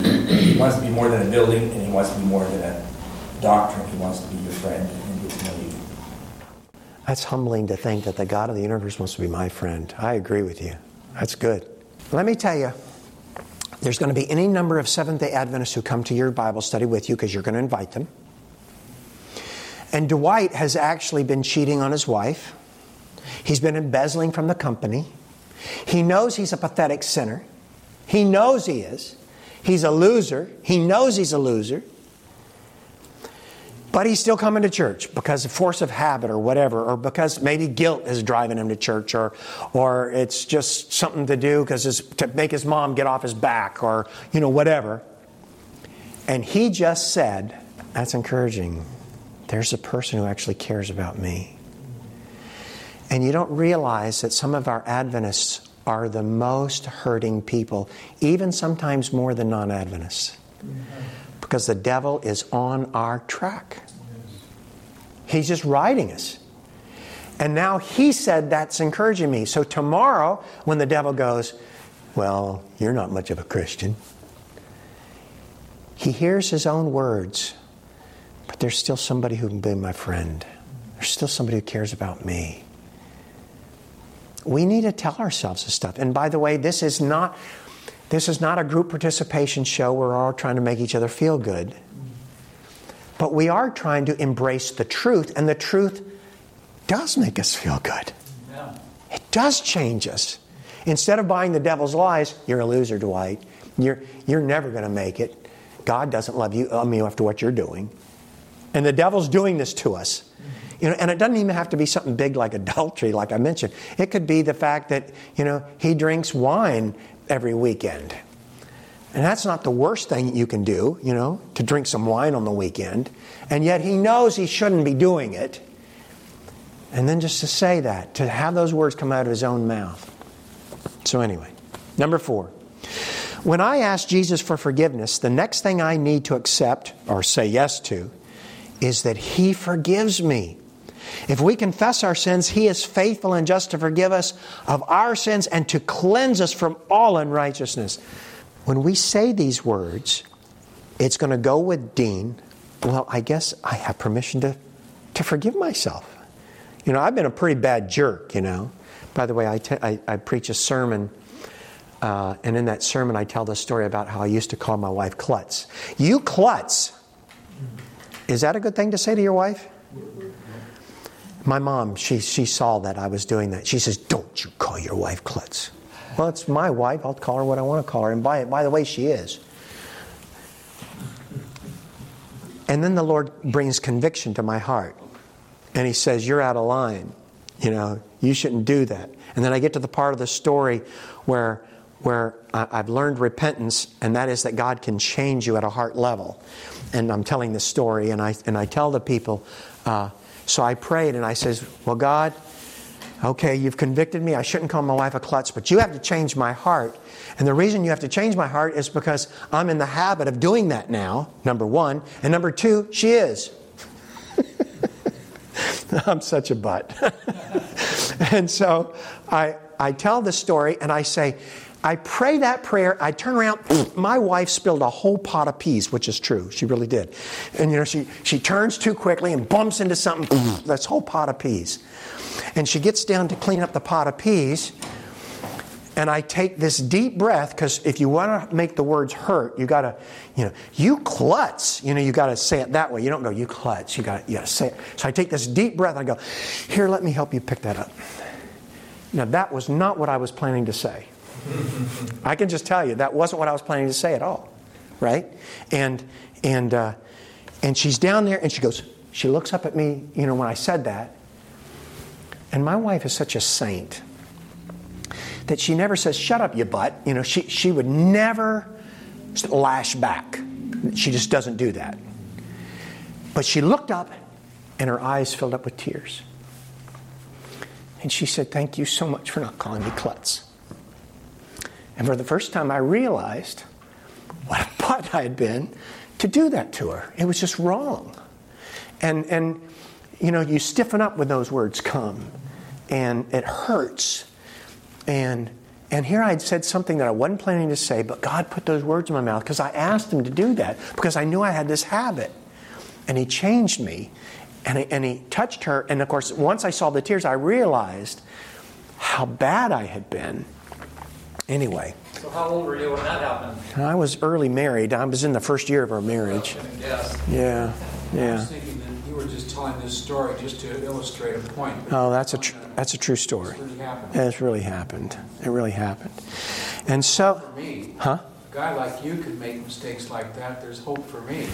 he wants to be more than a building, and he wants to be more than a doctrine. He wants to be your friend and get to know you.
That's humbling to think that the God of the universe wants to be my friend. I agree with you. That's good. Let me tell you, there's going to be any number of Seventh day Adventists who come to your Bible study with you because you're going to invite them. And Dwight has actually been cheating on his wife. He's been embezzling from the company. He knows he's a pathetic sinner. He knows he is. He's a loser. He knows he's a loser. But he's still coming to church because of force of habit or whatever, or because maybe guilt is driving him to church, or, or it's just something to do because to make his mom get off his back, or you know whatever. And he just said, "That's encouraging. There's a person who actually cares about me." And you don't realize that some of our Adventists are the most hurting people, even sometimes more than non Adventists. Because the devil is on our track. He's just riding us. And now he said that's encouraging me. So tomorrow, when the devil goes, Well, you're not much of a Christian, he hears his own words, but there's still somebody who can be my friend. There's still somebody who cares about me we need to tell ourselves this stuff. And by the way, this is not this is not a group participation show where we're all trying to make each other feel good. But we are trying to embrace the truth, and the truth does make us feel good. Yeah. It does change us. Instead of buying the devil's lies, you're a loser, Dwight. You're, you're never going to make it. God doesn't love you, I mean, after what you're doing. And the devil's doing this to us. You know, and it doesn't even have to be something big like adultery, like I mentioned. It could be the fact that, you know, he drinks wine every weekend. And that's not the worst thing you can do, you know, to drink some wine on the weekend. And yet he knows he shouldn't be doing it. And then just to say that, to have those words come out of his own mouth. So, anyway, number four. When I ask Jesus for forgiveness, the next thing I need to accept or say yes to is that he forgives me. If we confess our sins, He is faithful and just to forgive us of our sins and to cleanse us from all unrighteousness. When we say these words, it's going to go with Dean. Well, I guess I have permission to, to forgive myself. You know, I've been a pretty bad jerk, you know. By the way, I, te- I, I preach a sermon, uh, and in that sermon, I tell the story about how I used to call my wife Klutz. You Klutz! Is that a good thing to say to your wife? My mom, she, she saw that I was doing that. She says, Don't you call your wife Klutz. Well, it's my wife. I'll call her what I want to call her. And by, by the way, she is. And then the Lord brings conviction to my heart. And He says, You're out of line. You know, you shouldn't do that. And then I get to the part of the story where, where I've learned repentance, and that is that God can change you at a heart level. And I'm telling this story, and I, and I tell the people, uh, so I prayed and I says, Well, God, Okay, you've convicted me. I shouldn't call my wife a klutz, but you have to change my heart. And the reason you have to change my heart is because I'm in the habit of doing that now, number one. And number two, she is. [LAUGHS] I'm such a butt. [LAUGHS] and so I, I tell the story and I say, I pray that prayer. I turn around. [SNIFFS] My wife spilled a whole pot of peas, which is true. She really did. And you know, she, she turns too quickly and bumps into something. [SNIFFS] This whole pot of peas. And she gets down to clean up the pot of peas. And I take this deep breath because if you want to make the words hurt, you got to, you know, you klutz. You know, you got to say it that way. You don't go, you klutz. You got to say it. So I take this deep breath I go, here, let me help you pick that up. Now, that was not what I was planning to say. I can just tell you that wasn't what I was planning to say at all, right? And and uh, and she's down there and she goes. She looks up at me, you know, when I said that. And my wife is such a saint that she never says, "Shut up, you butt." You know, she she would never lash back. She just doesn't do that. But she looked up, and her eyes filled up with tears. And she said, Thank you so much for not calling me klutz. And for the first time, I realized what a [LAUGHS] butt I had been to do that to her. It was just wrong. And, and you know, you stiffen up when those words come, and it hurts. And, and here I had said something that I wasn't planning to say, but God put those words in my mouth because I asked Him to do that because I knew I had this habit. And He changed me, and he, and he touched her. And of course, once I saw the tears, I realized how bad I had been. Anyway.
So how old were you when that happened?
I was early married. I was in the first year of our marriage. Yeah,
I
yeah.
was thinking that you were just telling this story just to illustrate a point.
Oh, that's a tr- that's a true story.
It's really happened.
It's really happened. It really happened. And so,
For me,
huh?
a guy like you could make mistakes like that. There's hope for me.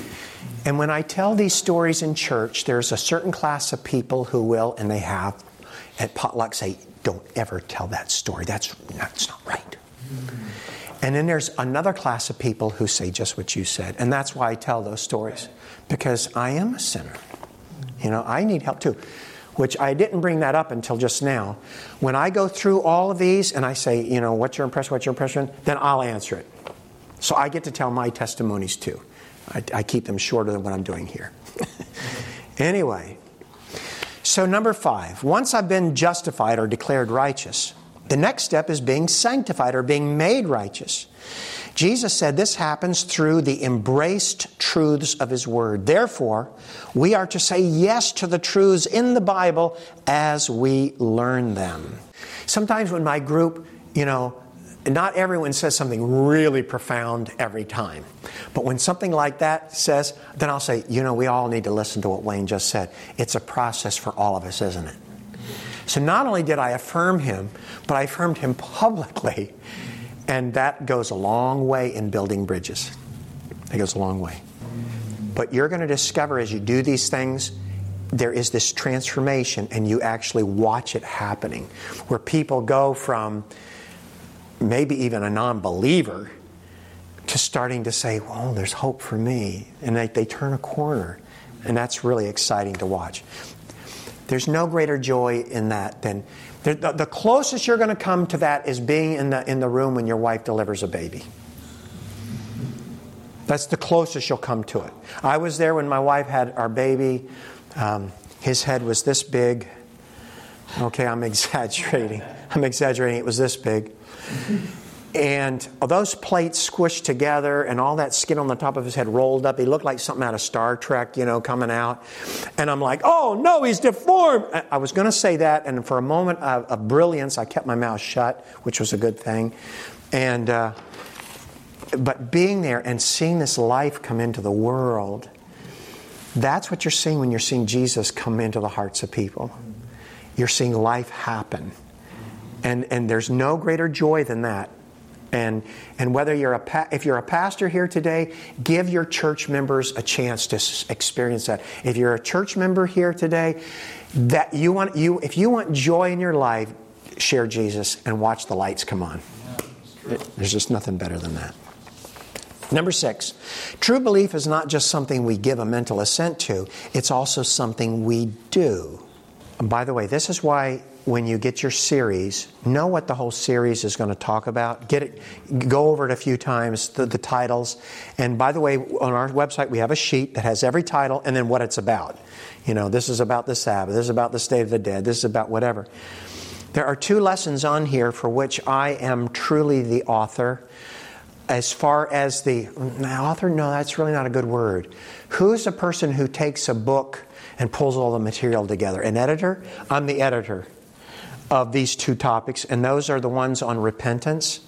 And when I tell these stories in church, there's a certain class of people who will, and they have, at potluck say, "Don't ever tell that story. That's that's not right." And then there's another class of people who say just what you said. And that's why I tell those stories. Because I am a sinner. You know, I need help too. Which I didn't bring that up until just now. When I go through all of these and I say, you know, what's your impression, what's your impression, then I'll answer it. So I get to tell my testimonies too. I, I keep them shorter than what I'm doing here. [LAUGHS] anyway, so number five, once I've been justified or declared righteous, the next step is being sanctified or being made righteous. Jesus said this happens through the embraced truths of His Word. Therefore, we are to say yes to the truths in the Bible as we learn them. Sometimes when my group, you know, not everyone says something really profound every time. But when something like that says, then I'll say, you know, we all need to listen to what Wayne just said. It's a process for all of us, isn't it? So not only did I affirm him, but I affirmed him publicly. And that goes a long way in building bridges. It goes a long way. But you're going to discover as you do these things, there is this transformation, and you actually watch it happening. Where people go from maybe even a non believer to starting to say, well, there's hope for me. And they, they turn a corner. And that's really exciting to watch. There's no greater joy in that than the, the, closest you're going to come to that is being in the, in the room when your wife delivers a baby. That's the closest you'll come to it. I was there when my wife had our baby. Um, his head was this big. Okay, I'm [LAUGHS] exaggerating. I'm exaggerating. It was this big. And those plates squished together and all that skin on the top of his head rolled up. He looked like something out of Star Trek, you know, coming out. And I'm like, oh no, he's deformed. I was going to say that, and for a moment of, of, brilliance, I kept my mouth shut, which was a good thing. And, uh, but being there and seeing this life come into the world, that's what you're seeing when you're seeing Jesus come into the hearts of people. You're seeing life happen. And, and there's no greater joy than that. And, and whether you're a pa- if you're a pastor here today, give your church members a chance to s- experience that. If you're a church member here today, that you want you if you want joy in your life, share Jesus and watch the lights come on. It- there's just nothing better than that. Number six, true belief is not just something we give a mental assent to; it's also something we do. And by the way, this is why when you get your series, know what the whole series is going to talk about. Get it, go over it a few times, the, the titles. And by the way, on our website, we have a sheet that has every title and then what it's about. You know, this is about the Sabbath, this is about the state of the dead, this is about whatever. There are two lessons on here for which I am truly the author. As far as the mm, author, no, that's really not a good word. Who's the person who takes a book and pulls all the material together? An editor? I'm the editor of these two topics, and those are the ones on repentance.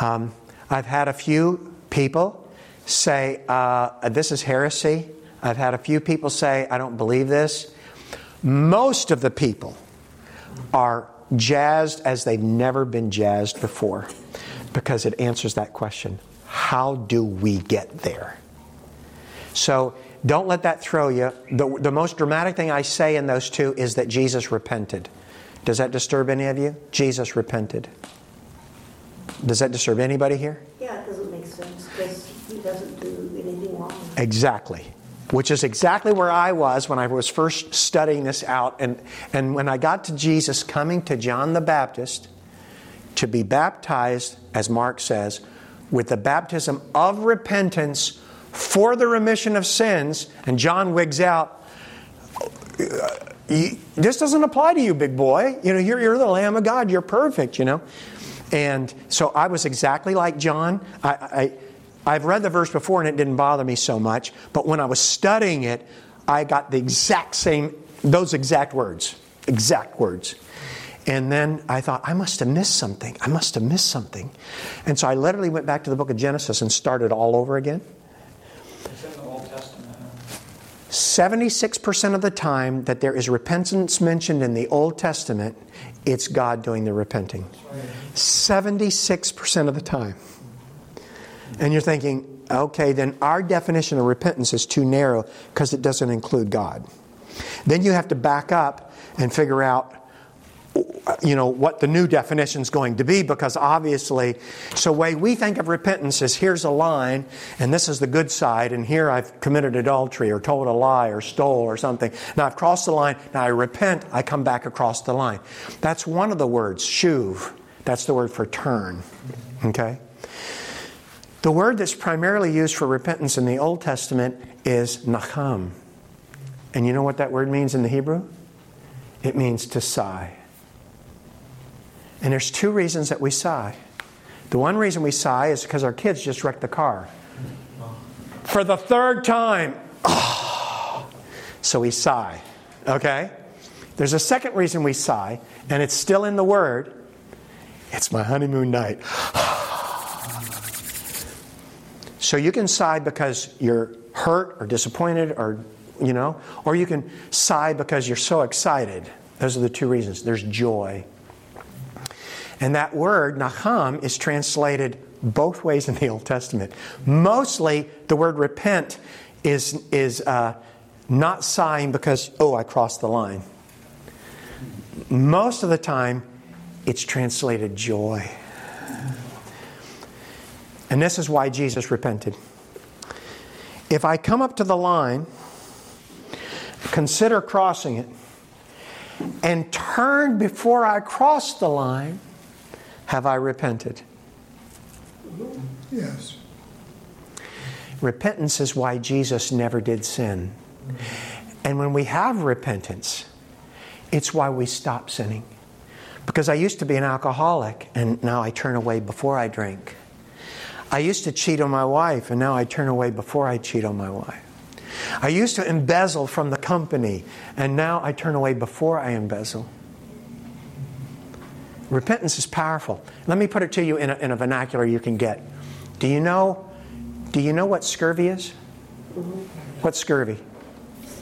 Um, I've had a few people say, uh, This is heresy. I've had a few people say, I don't believe this. Most of the people are jazzed as they've never been jazzed before because it answers that question How do we get there? So don't let that throw you. The, the most dramatic thing I say in those two is that Jesus repented. Does that disturb any of you? Jesus repented. Does that disturb anybody here?
Yeah, it doesn't make sense because he doesn't do anything wrong.
Exactly. Which is exactly where I was when I was first studying this out. And, and when I got to Jesus coming to John the Baptist to be baptized, as Mark says, with the baptism of repentance for the remission of sins, and John wigs out, this doesn't apply to you, big boy. You know, you're, you're the Lamb of God. You're perfect, you know. And so I was exactly like John. I, I, I've read the verse before and it didn't bother me so much, but when I was studying it, I got the exact same, those exact words. Exact words. And then I thought, I must have missed something. I must have missed something. And so I literally went back to the book of Genesis and started all over again. 76% of the time that there is repentance mentioned in the Old Testament, it's God doing the repenting. 76% of the time. And you're thinking, okay, then our definition of repentance is too narrow because it doesn't include God. Then you have to back up and figure out you know what the new definition is going to be because obviously so way we think of repentance is here's a line and this is the good side and here i've committed adultery or told a lie or stole or something. Now i've crossed the line now i repent i come back across the line. That's one of the words shuv. That's the word for turn okay? The word that's primarily used for repentance in the old testament is nacham and you know what that word means in the hebrew? It means to sigh and there's two reasons that we sigh. The one reason we sigh is because our kids just wrecked the car. For the third time. Oh. [SIGHS] So we sigh. Okay? There's a second reason we sigh, and it's still in the Word. It's my honeymoon night. [SIGHS] so you can sigh because you're hurt or disappointed or, you know, or you can sigh because you're so excited. Those are the two reasons. There's joy. And that word, nacham, is translated both ways in the Old Testament. Mostly, the word repent is, is uh, not sighing because, oh, I crossed the line. Most of the time, it's translated joy. And this is why Jesus repented. If I come up to the line, consider crossing it, and turn before I cross the line, have I repented?
Yes.
Repentance is why Jesus never did sin. And when we have repentance, it's why we stop sinning. Because I used to be an alcoholic, and now I turn away before I drink. I used to cheat on my wife, and now I turn away before I cheat on my wife. I used to embezzle from the company, and now I turn away before I embezzle. Repentance is powerful. Let me put it to you in a, in a vernacular you can get. Do you know? Do you know what scurvy is? What's scurvy?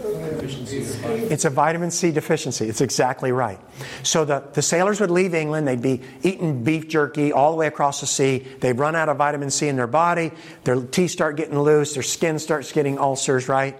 It's a vitamin C deficiency. It's exactly right. So the, the sailors would leave England, they'd be eating beef jerky all the way across the sea. They'd run out of vitamin C in their body, their teeth start getting loose, their skin starts getting ulcers, right?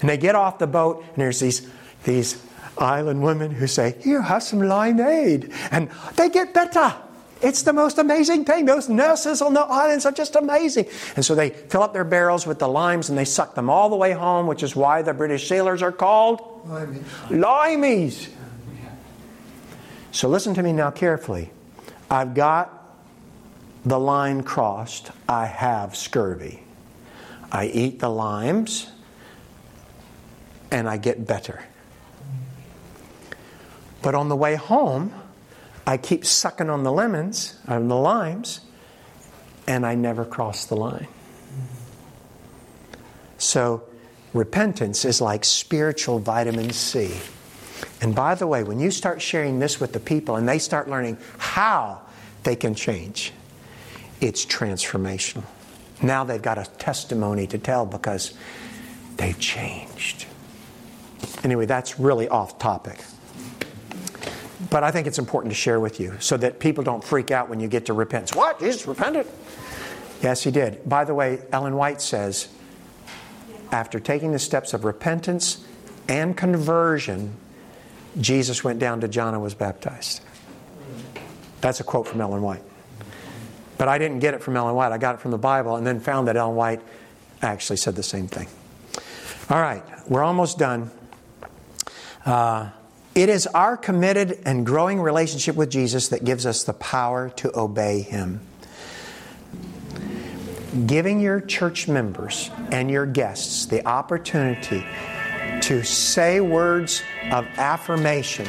And they get off the boat, and there's these, these island women who say, Here, have some limeade. And they get better. It's the most amazing thing. Those nurses on the islands are just amazing. And so they fill up their barrels with the limes and they suck them all the way home, which is why the British sailors are called
Limeys.
limeys. So listen to me now carefully. I've got the line crossed. I have scurvy. I eat the limes and I get better. But on the way home, I keep sucking on the lemons, on the limes, and I never cross the line. So, repentance is like spiritual vitamin C. And by the way, when you start sharing this with the people and they start learning how they can change, it's transformational. Now they've got a testimony to tell because they've changed. Anyway, that's really off topic. But I think it's important to share with you so that people don't freak out when you get to repentance. What? Jesus repented? Yes, he did. By the way, Ellen White says after taking the steps of repentance and conversion, Jesus went down to John and was baptized. That's a quote from Ellen White. But I didn't get it from Ellen White. I got it from the Bible and then found that Ellen White actually said the same thing. All right, we're almost done. Uh, it is our committed and growing relationship with Jesus that gives us the power to obey Him. Giving your church members and your guests the opportunity to say words of affirmation,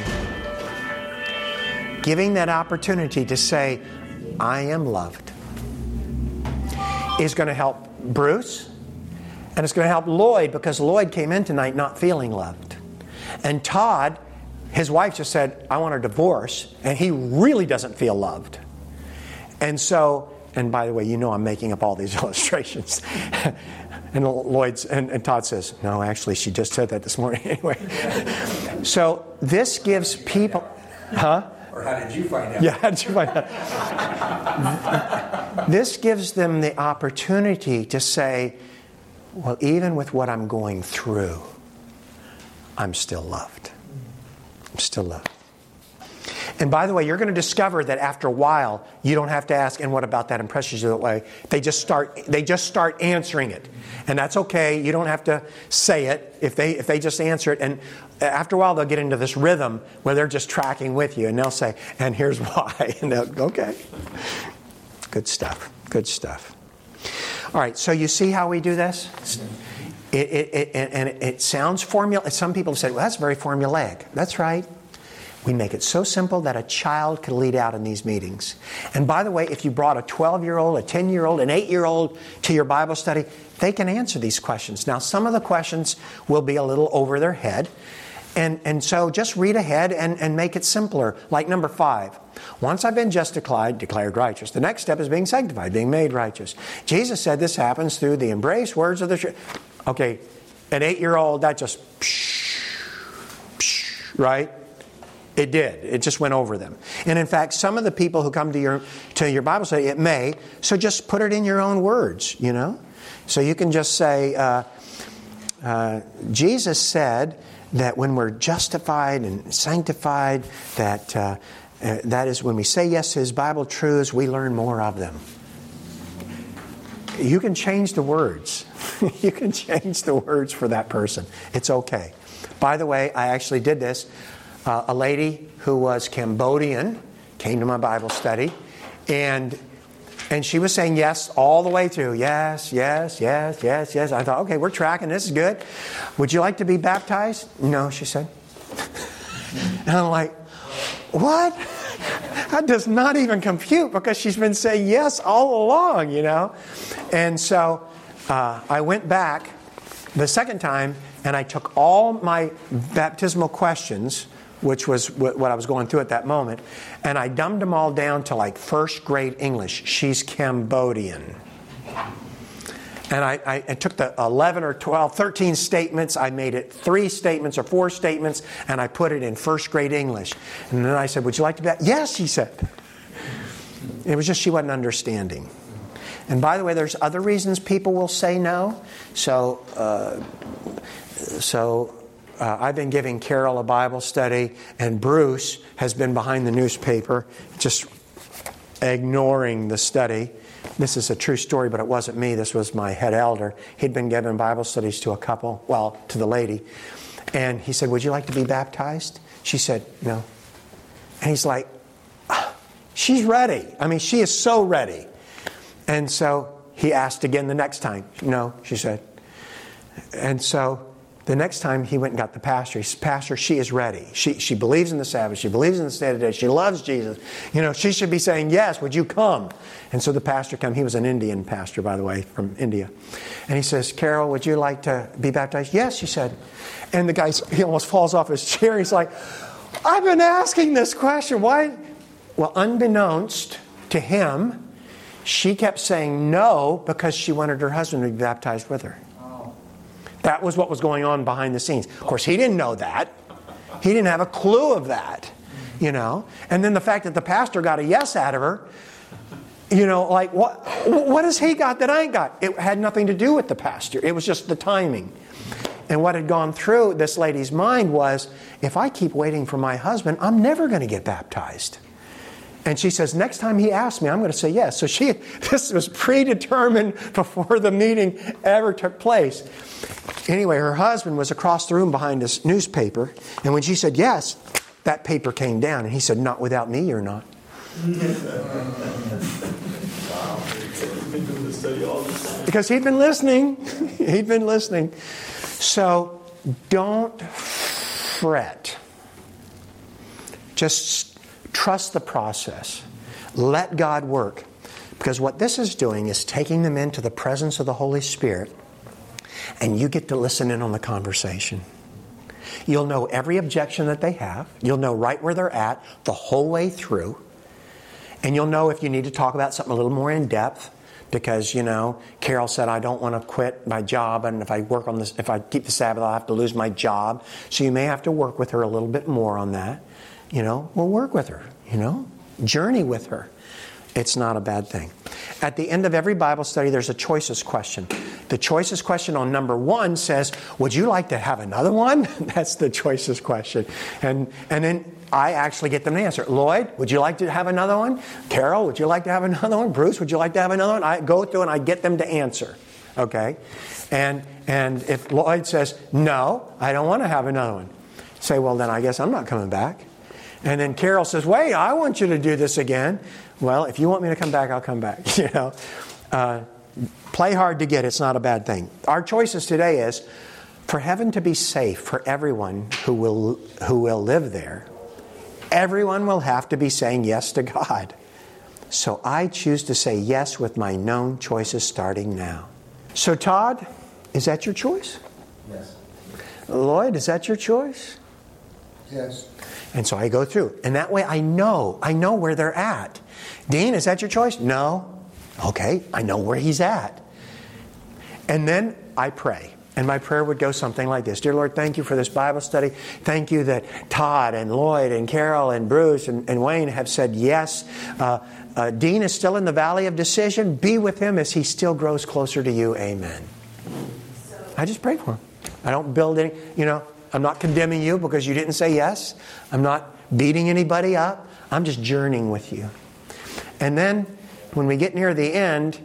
giving that opportunity to say, I am loved, is going to help Bruce and it's going to help Lloyd because Lloyd came in tonight not feeling loved. And Todd, his wife just said, I want a divorce, and he really doesn't feel loved. And so, and by the way, you know I'm making up all these [LAUGHS] illustrations. [LAUGHS] and Lloyd's and, and, Todd says, No, actually, she just said that this morning [LAUGHS] anyway. so this gives people, huh?
Or how did you find out?
Yeah, how did you find out? this gives them the opportunity to say, Well, even with what I'm going through, I'm still loved. I'm still loved. And by the way, you're going to discover that after a while, you don't have to ask, and what about that impresses you that way? They just start, they just start answering it. And that's okay. You don't have to say it if they, if they just answer it. And after a while, they'll get into this rhythm where they're just tracking with you, and they'll say, and here's [LAUGHS] why. And they'll, okay. Good stuff. Good stuff. All right, so you see how we do this? It, it, it, and it sounds formula. Some people say, well, that's very formulaic. That's right. We make it so simple that a child could lead out in these meetings. And by the way, if you brought a 12 year old, a 10 year old, an 8 year old to your Bible study, they can answer these questions. Now, some of the questions will be a little over their head. And, and so just read ahead and, and make it simpler. Like number five. Once I've been justified, declared righteous, the next step is being sanctified, being made righteous. Jesus said this happens through the embrace words of the truth. Okay, an eight year old, that just, right? It did. It just went over them. And in fact, some of the people who come to your to your Bible study, it may. So just put it in your own words, you know. So you can just say, uh, uh, Jesus said that when we're justified and sanctified, that uh, uh that is when we say yes to His Bible truths, we learn more of them. You can change the words. [LAUGHS] you can change the words for that person. It's okay. By the way, I actually did this uh, a lady who was Cambodian came to my Bible study, and and she was saying yes all the way through. Yes, yes, yes, yes, yes. I thought, okay, we're tracking. This is good. Would you like to be baptized? No, she said. [LAUGHS] and I'm like, what? That does not even compute because she's been saying yes all along, you know? And so uh, I went back the second time and I took all my baptismal questions which was what I was going through at that moment. And I dumbed them all down to like first grade English. She's Cambodian. And I, I, I, took the 11 or 12, 13 statements, I made it three statements or four statements, and I put it in first grade English. And then I said, Would you like to bet? Yes, he said. It was just she wasn't understanding. And by the way, there's other reasons people will say no. So, uh, so uh, I've been giving Carol a Bible study, and Bruce has been behind the newspaper, just ignoring the study. This is a true story, but it wasn't me. This was my head elder. He'd been giving Bible studies to a couple, well, to the lady. And he said, Would you like to be baptized? She said, No. And he's like, "Ah, She's ready. I mean, she is so ready. And so he asked again the next time. No, she said. And so the next time he went and got the pastor, he said, Pastor, she is ready. She, she believes in the Sabbath. She believes in the state of day. She loves Jesus. You know, she should be saying, Yes, would you come? And so the pastor came. He was an Indian pastor, by the way, from India. And he says, Carol, would you like to be baptized? Yes, she said. And the guy, he almost falls off his chair. He's like, I've been asking this question. Why? Well, unbeknownst to him, she kept saying no because she wanted her husband to be baptized with her. That was what was going on behind the scenes. Of course, he didn't know that. He didn't have a clue of that, you know. And then the fact that the pastor got a yes out of her, you know, like what what has he got that I ain't got? It had nothing to do with the pastor. It was just the timing. And what had gone through this lady's mind was if I keep waiting for my husband, I'm never going to get baptized. And she says, next time he asks me, I'm going to say yes. So she, [LAUGHS] this was predetermined before the meeting ever took place. Anyway, her husband was across the room behind this newspaper. And when she said yes, that paper came down. And he said, Not without me, you're not. [LAUGHS] Because he'd been listening. [LAUGHS] he'd been listening. So don't fret. Just trust the process. Let God work. Because what this is doing is taking them into the presence of the Holy Spirit, and you get to listen in on the conversation. You'll know every objection that they have, you'll know right where they're at the whole way through, and you'll know if you need to talk about something a little more in depth. Because, you know, Carol said, I don't want to quit my job, and if I work on this, if I keep the Sabbath, I'll have to lose my job. So you may have to work with her a little bit more on that. You know, we'll work with her, you know, journey with her. It's not a bad thing. At the end of every Bible study, there's a choices question. The choices question on number one says, Would you like to have another one? [LAUGHS] That's the choices question. And, and then I actually get them to answer. Lloyd, would you like to have another one? Carol, would you like to have another one? Bruce, would you like to have another one? I go through and I get them to answer. Okay? And, and if Lloyd says, No, I don't want to have another one, say, Well, then I guess I'm not coming back. And then Carol says, "Wait, I want you to do this again." Well, if you want me to come back, I'll come back. [LAUGHS] You know, uh, play hard to get. It's not a bad thing. Our choices today is for heaven to be safe for everyone who will who will live there. Everyone will have to be saying yes to God. So I choose to say yes with my known choices starting now. So Todd, is that your choice?
Yes.
Lloyd, is that your choice?
Yes.
And so I go through. And that way I know, I know where they're at. Dean, is that your choice? No. Okay, I know where he's at. And then I pray. And my prayer would go something like this Dear Lord, thank you for this Bible study. Thank you that Todd and Lloyd and Carol and Bruce and, and Wayne have said yes. Uh, uh, Dean is still in the valley of decision. Be with him as he still grows closer to you. Amen. I just pray for him. I don't build any, you know, I'm not condemning you because you didn't say yes. I'm not beating anybody up. I'm just journeying with you. And then when we get near the end,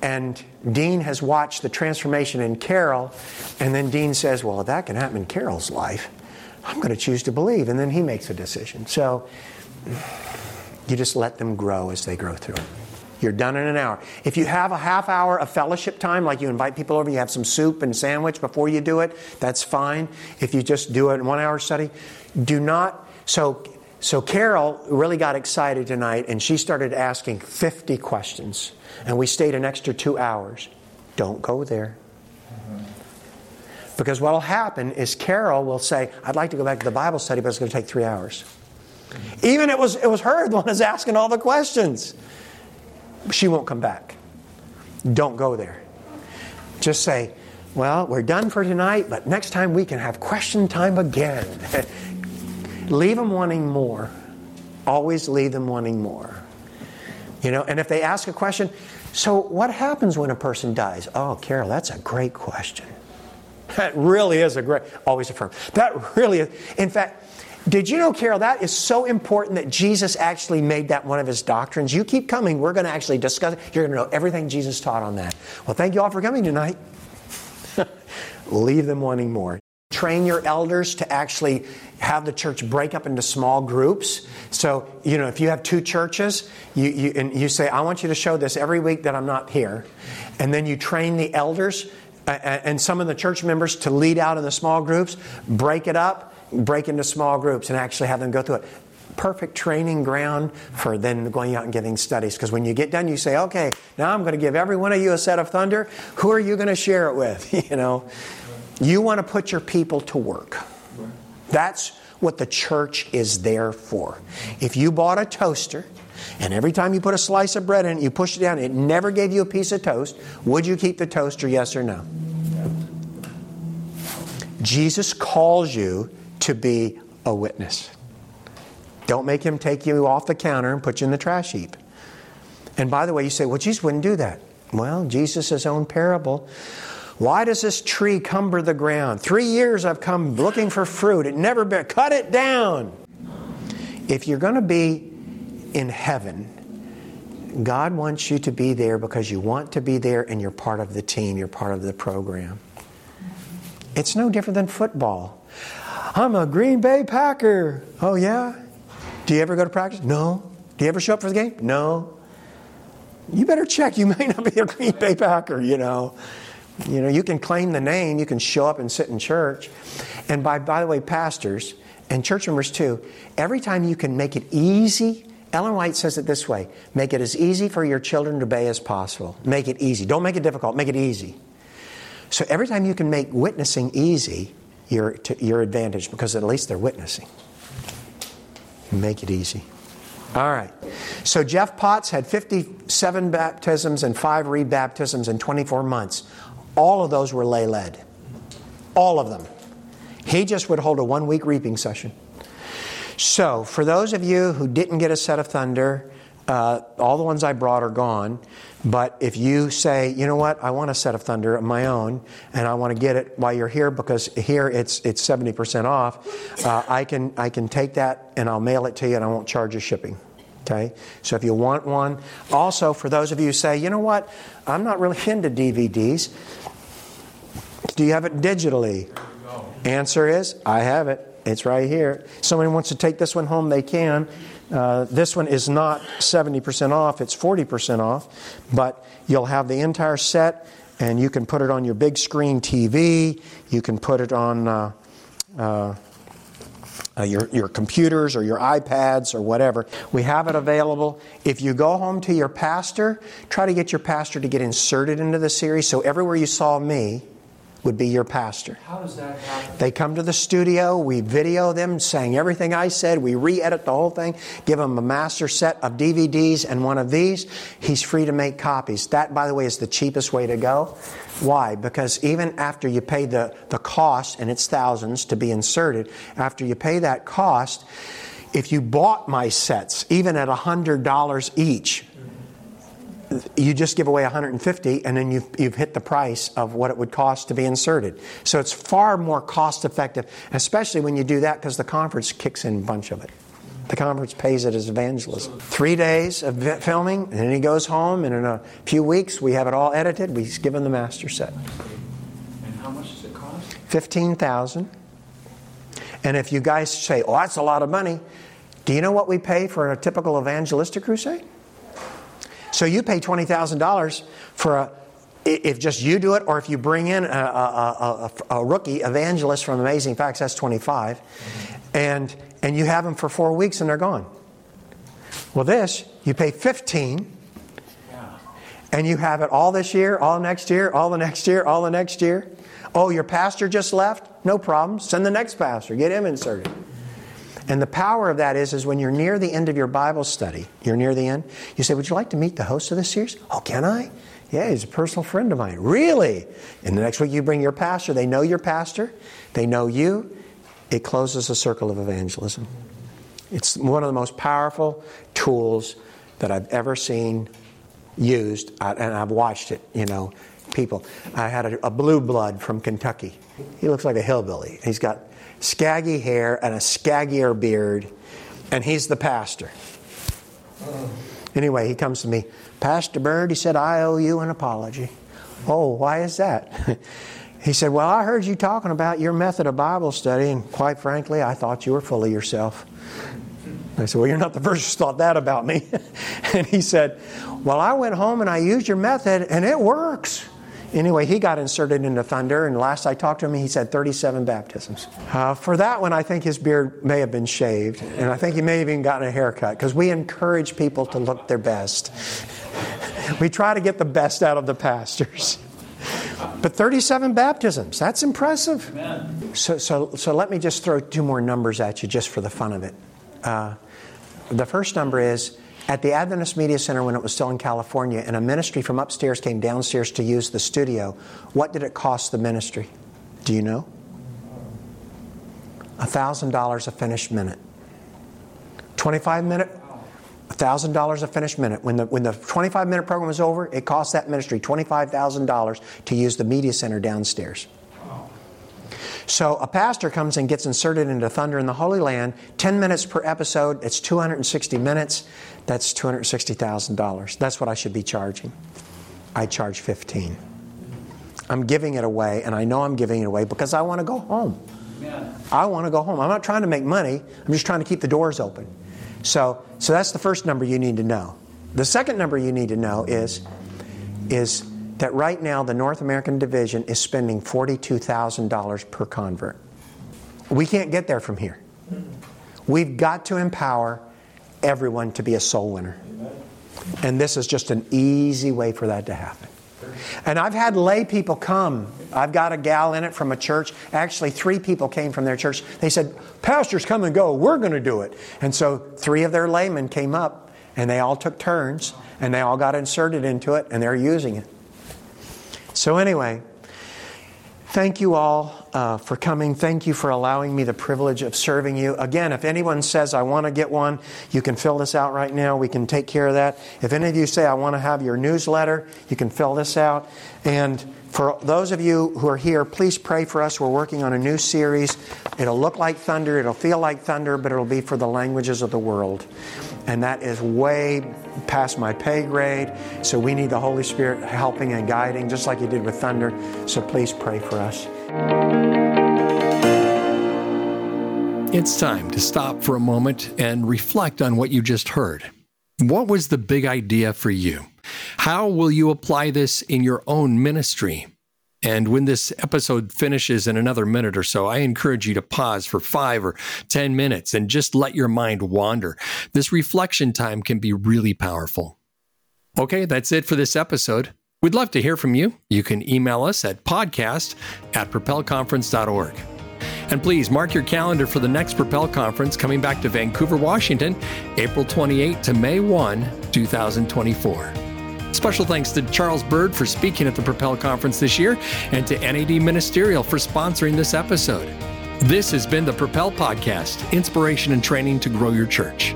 and Dean has watched the transformation in Carol, and then Dean says, Well, that can happen in Carol's life, I'm going to choose to believe. And then he makes a decision. So you just let them grow as they grow through it. You're done in an hour. If you have a half hour of fellowship time, like you invite people over, you have some soup and sandwich before you do it, that's fine. If you just do it in one hour study, do not. So, so Carol really got excited tonight and she started asking 50 questions. And we stayed an extra two hours. Don't go there. Because what will happen is Carol will say, I'd like to go back to the Bible study, but it's going to take three hours. Even it was, it was her the one who's asking all the questions. She won't come back. Don't go there. Just say, well, we're done for tonight, but next time we can have question time again. [LAUGHS] leave them wanting more. Always leave them wanting more. You know, and if they ask a question, so what happens when a person dies? Oh, Carol, that's a great question. That really is a great, always affirm. That really is. In fact, did you know, Carol, that is so important that Jesus actually made that one of his doctrines? You keep coming, we're going to actually discuss it. You're going to know everything Jesus taught on that. Well, thank you all for coming tonight. [LAUGHS] Leave them wanting more. train your elders to actually have the church break up into small groups. So, you know, if you have two churches, you, you, and you say, I want you to show this every week that I'm not here. And then you train the elders and some of the church members to lead out in the small groups, break it up, break into small groups, and actually have them go through it perfect training ground for then going out and giving studies. Because when you get done, you say, okay, now I'm going to give every one of you a set of thunder. Who are you going to share it with? [LAUGHS] you know, you want to put your people to work. That's what the church is there for. If you bought a toaster, and every time you put a slice of bread in it, you push it down, it never gave you a piece of toast, would you keep the toaster, yes or no? Jesus calls you to be a witness. Don't make him take you off the counter and put you in the trash heap. And by the way, you say, well, Jesus wouldn't do that. Well, Jesus' own parable. Why does this tree cumber the ground? Three years I've come looking for fruit. It never been. Cut it down. If you're going to be in heaven, God wants you to be there because you want to be there and you're part of the team, you're part of the program. It's no different than football. I'm a Green Bay Packer. Oh, yeah? Do you ever go to practice? No. Do you ever show up for the game? No. You better check. You [LAUGHS] may not be a Green Bay Packer, you know. You know, you can claim the name, you can show up and sit in church. And by, by the way, pastors and church members too, every time you can make it easy, Ellen White says it this way make it as easy for your children to obey as possible. Make it easy. Don't make it difficult, make it easy. So every time you can make witnessing easy, you're to your advantage because at least they're witnessing. Make it easy. All right. So Jeff Potts had 57 baptisms and five rebaptisms in 24 months. All of those were lay led. All of them. He just would hold a one week reaping session. So, for those of you who didn't get a set of thunder, uh, all the ones I brought are gone. But if you say, you know what, I want a set of thunder of my own, and I want to get it while you're here because here it's it's seventy percent off, uh, I can I can take that and I'll mail it to you, and I won't charge you shipping. Okay, so if you want one, also for those of you who say, you know what, I'm not really into DVDs. Do you have it digitally? Answer is, I have it. It's right here. Somebody wants to take this one home, they can. Uh, this one is not 70% off, it's 40% off, but you'll have the entire set and you can put it on your big screen TV, you can put it on uh, uh, uh, your, your computers or your iPads or whatever. We have it available. If you go home to your pastor, try to get your pastor to get inserted into the series. So everywhere you saw me, would be your pastor.
How does that happen?
They come to the studio, we video them saying everything I said, we re edit the whole thing, give them a master set of DVDs and one of these. He's free to make copies. That, by the way, is the cheapest way to go. Why? Because even after you pay the, the cost, and it's thousands to be inserted, after you pay that cost, if you bought my sets, even at $100 each, you just give away 150 and then you've, you've hit the price of what it would cost to be inserted. So it's far more cost effective, especially when you do that because the conference kicks in a bunch of it. The conference pays it as evangelism. Three days of filming, and then he goes home, and in a few weeks we have it all edited. We give him the master set.
And how much does it cost?
Fifteen thousand. And if you guys say, "Oh, that's a lot of money," do you know what we pay for a typical evangelistic crusade? So you pay $20,000 for a, if just you do it, or if you bring in a, a, a, a, rookie evangelist from Amazing Facts, that's 25, and, and you have them for four weeks and they're gone. Well, this, you pay 15, and you have it all this year, all next year, all the next year, all the next year. Oh, your pastor just left? No problem. Send the next pastor, get him inserted. And the power of that is, is when you're near the end of your Bible study, you're near the end, you say, Would you like to meet the host of this series? Oh, can I? Yeah, he's a personal friend of mine. Really? And the next week you bring your pastor. They know your pastor, they know you. It closes a circle of evangelism. It's one of the most powerful tools that I've ever seen used, and I've watched it, you know, people. I had a, a blue blood from Kentucky. He looks like a hillbilly. He's got scaggy hair and a scaggier beard, and he's the pastor. Anyway, he comes to me, Pastor Byrd, he said, I owe you an apology. Oh, why is that? [LAUGHS] He said, Well, I heard you talking about your method of Bible study, and quite frankly, I thought you were full of yourself. I said, Well, you're not the [LAUGHS] first who thought that about me. [LAUGHS] and he said, Well, I went home and I used your method, and it works. Anyway, he got inserted into Thunder, and last I talked to him, he said 37 baptisms. Uh, for that one, I think his beard may have been shaved, and I think he may have even gotten a haircut because we encourage people to look their best. we try to get the best out of the pastors. But 37 baptisms, that's impressive. So, so, so let me just throw two more numbers at you just for the fun of it. Uh, the first number is at the Adventist Media Center when it was still in California, and a ministry from upstairs came downstairs to use the studio. What did it cost the ministry? Do you know? $1,000 a finished minute. 25 minute, $1,000 a finished minute. When the, when the 25 minute program was over, it cost that ministry $25,000 to use the media center downstairs. So a pastor comes and gets inserted into Thunder in the Holy Land, 10 minutes per episode, it's 260 minutes, that's $260,000. That's what I should be charging. I charge 15. I'm giving it away, and I know I'm giving it away because I want to go home. Yeah. I want to go home. I'm not trying to make money, I'm just trying to keep the doors open. So, so that's the first number you need to know. The second number you need to know is, is that right now the North American division is spending $42,000 per convert. We can't get there from here. We've got to empower everyone to be a soul winner. And this is just an easy way for that to happen. And I've had lay people come. I've got a gal in it from a church. Actually, three people came from their church. They said, Pastors, come and go. We're going to do it. And so three of their laymen came up and they all took turns and they all got inserted into it and they're using it. So, anyway, Thank you all uh, for coming. Thank you for allowing me the privilege of serving you. Again, if anyone says, I want to get one, you can fill this out right now. We can take care of that. If any of you say, I want to have your newsletter, you can fill this out. And for those of you who are here, please pray for us. We're working on a new series. It'll look like thunder, it'll feel like thunder, but it'll be for the languages of the world. And that is way past my pay grade. So we need the Holy Spirit helping and guiding, just like He did with thunder. So please pray for us.
It's time to stop for a moment and reflect on what you just heard. What was the big idea for you? How will you apply this in your own ministry? And when this episode finishes in another minute or so, I encourage you to pause for five or 10 minutes and just let your mind wander. This reflection time can be really powerful. Okay, that's it for this episode. We'd love to hear from you. You can email us at podcast at propelconference.org. And please mark your calendar for the next Propel Conference coming back to Vancouver, Washington, April 28 to May 1, 2024. Special thanks to Charles Byrd for speaking at the Propel Conference this year and to NAD Ministerial for sponsoring this episode. This has been the Propel Podcast Inspiration and Training to Grow Your Church.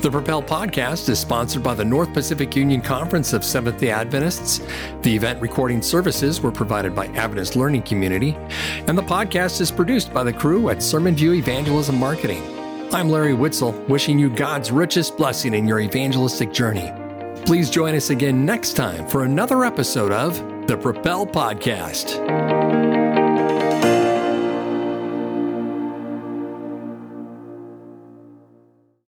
The Propel Podcast is sponsored by the North Pacific Union Conference of Seventh day Adventists. The event recording services were provided by Adventist Learning Community, and the podcast is produced by the crew at Sermon View Evangelism Marketing. I'm Larry Witzel, wishing you God's richest blessing in your evangelistic journey. Please join us again next time for another episode of the Propel Podcast.